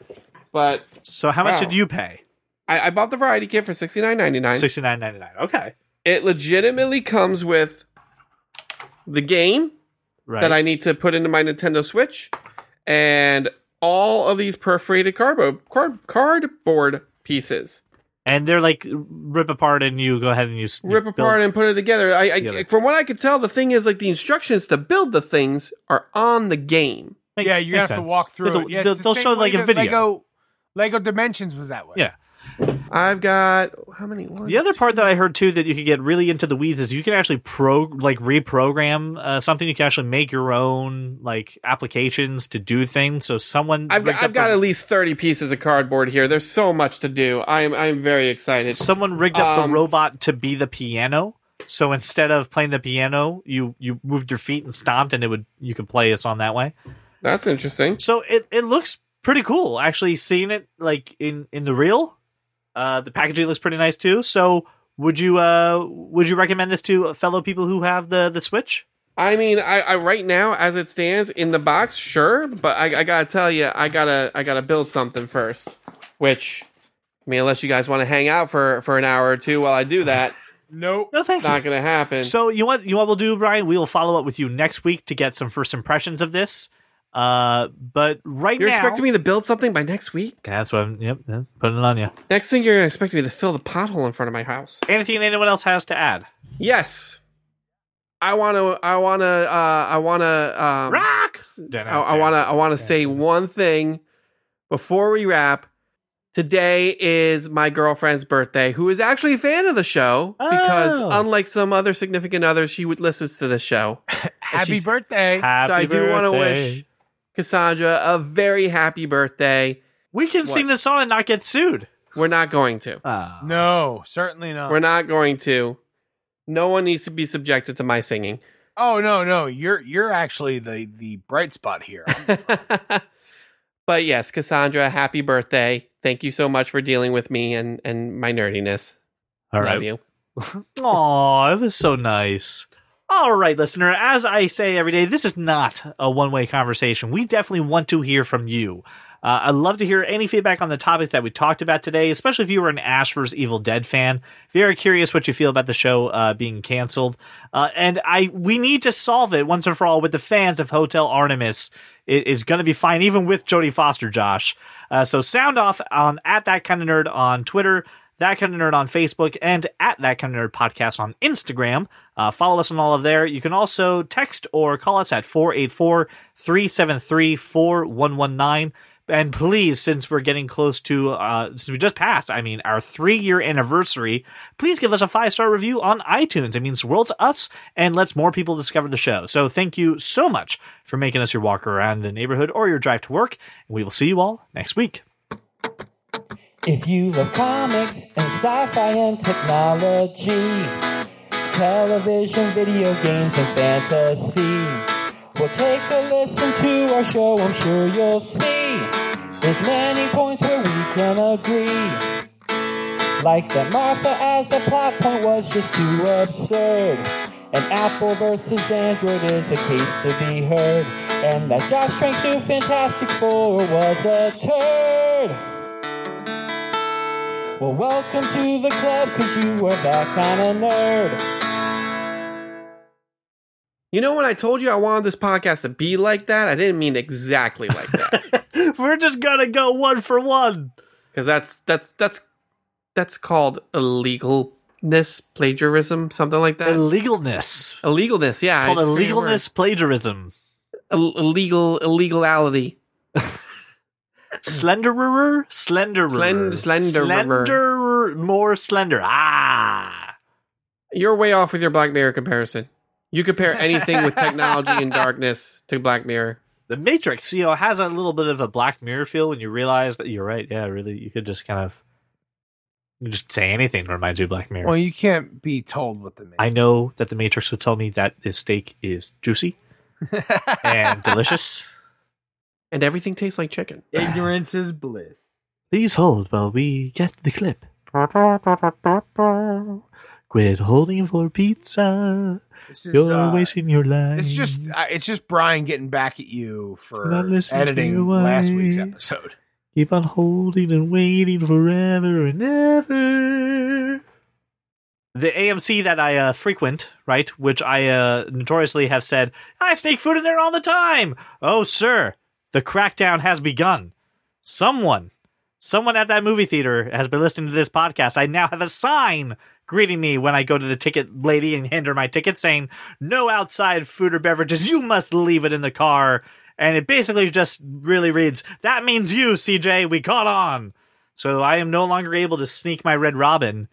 But So how much Wow. did you pay? I, I bought the variety kit for sixty nine ninety nine. Sixty nine ninety nine. Okay, It legitimately comes with the game right. that I need to put into my Nintendo Switch, and all of these perforated cardboard card, cardboard pieces. and they're like rip apart, and you go ahead and you you Rip apart and put it together. I, I Together. from what I could tell, the thing is like the instructions to build the things are on the game. Makes- yeah, you makes have to walk through They'll, it. Yeah, they'll, the they'll show like a video. Lego, Lego Dimensions was that way. Yeah. I've got how many? One, The other part that I heard too that you could get really into the weeds is you can actually pro like reprogram uh, something. You can actually make your own like applications to do things. So someone I've got, I've got the- at least thirty pieces of cardboard here. There's so much to do. I'm I'm very excited. someone rigged up the Um, robot to be the piano. So instead of playing the piano, you you moved your feet and stomped, and it would you could play a song that way. That's interesting. So it, it looks pretty cool. Actually, seeing it like in in the real, uh, the packaging looks pretty nice too. So would you uh would you recommend this to fellow people who have the the Switch? I mean, I, I right now as it stands in the box, sure, but I, I gotta tell you, I gotta I gotta build something first. Which, I mean, unless you guys want to hang out for for an hour or two while I do that, Nope. No, thank you. not gonna happen. So you want you know what we'll do, Brian? We will follow up with you next week to get some first impressions of this. Uh, but right now You're now, expecting me to build something by next week? That's what I'm. Yep, yep, putting it on you. Next thing you're expecting me to fill the pothole in front of my house. Anything anyone else has to add? Yes. I want to, I want to, uh, I want to, um, Rock. I want to, I want to say one thing before we wrap. Today is my girlfriend's birthday, who is actually a fan of the show because, Oh. unlike some other significant others, she would listen to the show. Happy she's- birthday. Happy so I do want to wish Cassandra a very happy birthday. We can sing the song and not get sued. We're not going to. Ah. no, certainly not. We're not going to. No one needs to be subjected to my singing. oh no, no. You're you're actually the the bright spot here. but yes, Cassandra, happy birthday. Thank you so much for dealing with me and, and my nerdiness. All Love right. you. Aw, it was so nice. All right, listener, as I say every day, this is not a one way conversation. We definitely want to hear from you. Uh, I'd love to hear any feedback on the topics that we talked about today, especially if you were an Ash vs. Evil Dead fan. Very curious what you feel about the show uh, being canceled. Uh, and I we need to solve it once and for all with the fans of Hotel Artemis. It is going to be fine, even with Jodie Foster, Josh. Uh, so sound off on at that kind of nerd on Twitter that kind of nerd on Facebook and at that kind of nerd podcast on Instagram. Uh, follow us on all of there. You can also text or call us at 484 373 4119. And please, since we're getting close to, uh, since we just passed, I mean, our three year anniversary, please give us a five star review on iTunes. It means the world to us and lets more people discover the show. So thank you so much for making us your walk around the neighborhood or your drive to work. And we will see you all next week. If you love comics and sci-fi and technology, television, video games, and fantasy, well, take a listen to our show. I'm sure you'll see there's many points where we can agree. Like that Martha as a plot point was just too absurd. And Apple versus Android is a case to be heard. And that Josh Trank's new Fantastic Four was a turd. Well, welcome to the club, cause you are that kind of nerd. You know, when I told you I wanted this podcast to be like that, I didn't mean exactly like that. We're just gonna go one for one. Because that's that's that's that's called illegalness, plagiarism, something like that. Illegalness. Illegalness, yeah. It's called I just figured illegalness plagiarism. Ill- illegal illegality. Slenderer? Slenderer. Slen- slenderer. Slender, more slender. Ah. You're way off with your Black Mirror comparison. You compare anything with technology and darkness to Black Mirror. The Matrix, you know, has a little bit of a Black Mirror feel when you realize that you're right. Yeah, really, you could just kind of just say anything that reminds you of Black Mirror. well, you can't be told what the Matrix. I know that the Matrix would tell me that this steak is juicy and delicious. And everything tastes like chicken. ignorance is bliss. Please hold while we get the clip. Quit holding for pizza. Is, You're uh, wasting your life. It's just uh, it's just Brian getting back at you for Not listening to editing last week's episode. keep on holding and waiting forever and ever. The AMC that I uh, frequent, right, which I uh, notoriously have said, I sneak food in there all the time. Oh, sir, the crackdown has begun. Someone, someone at that movie theater has been listening to this podcast. I now have a sign greeting me when I go to the ticket lady and hand her my ticket saying, no outside food or beverages. You must leave it in the car. And it basically just really reads, that means you, CJ. We caught on. So I am no longer able to sneak my Red Robin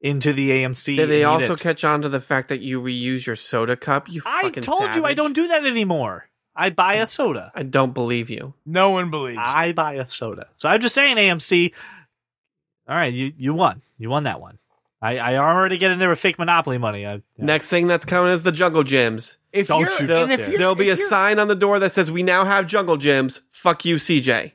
into the AMC. Did they also it. catch on to the fact that you reuse your soda cup? You I told you I don't do that anymore. I buy a soda. I don't believe you. No one believes. I buy a soda. So I'm just saying, AMC. All right, you you won. You won that one. I I already get in there with fake monopoly money. I, yeah. Next thing that's coming is the jungle gyms. if Don't you're, you and if There'll be if a sign on the door that says, "We now have jungle gyms." Fuck you, CJ.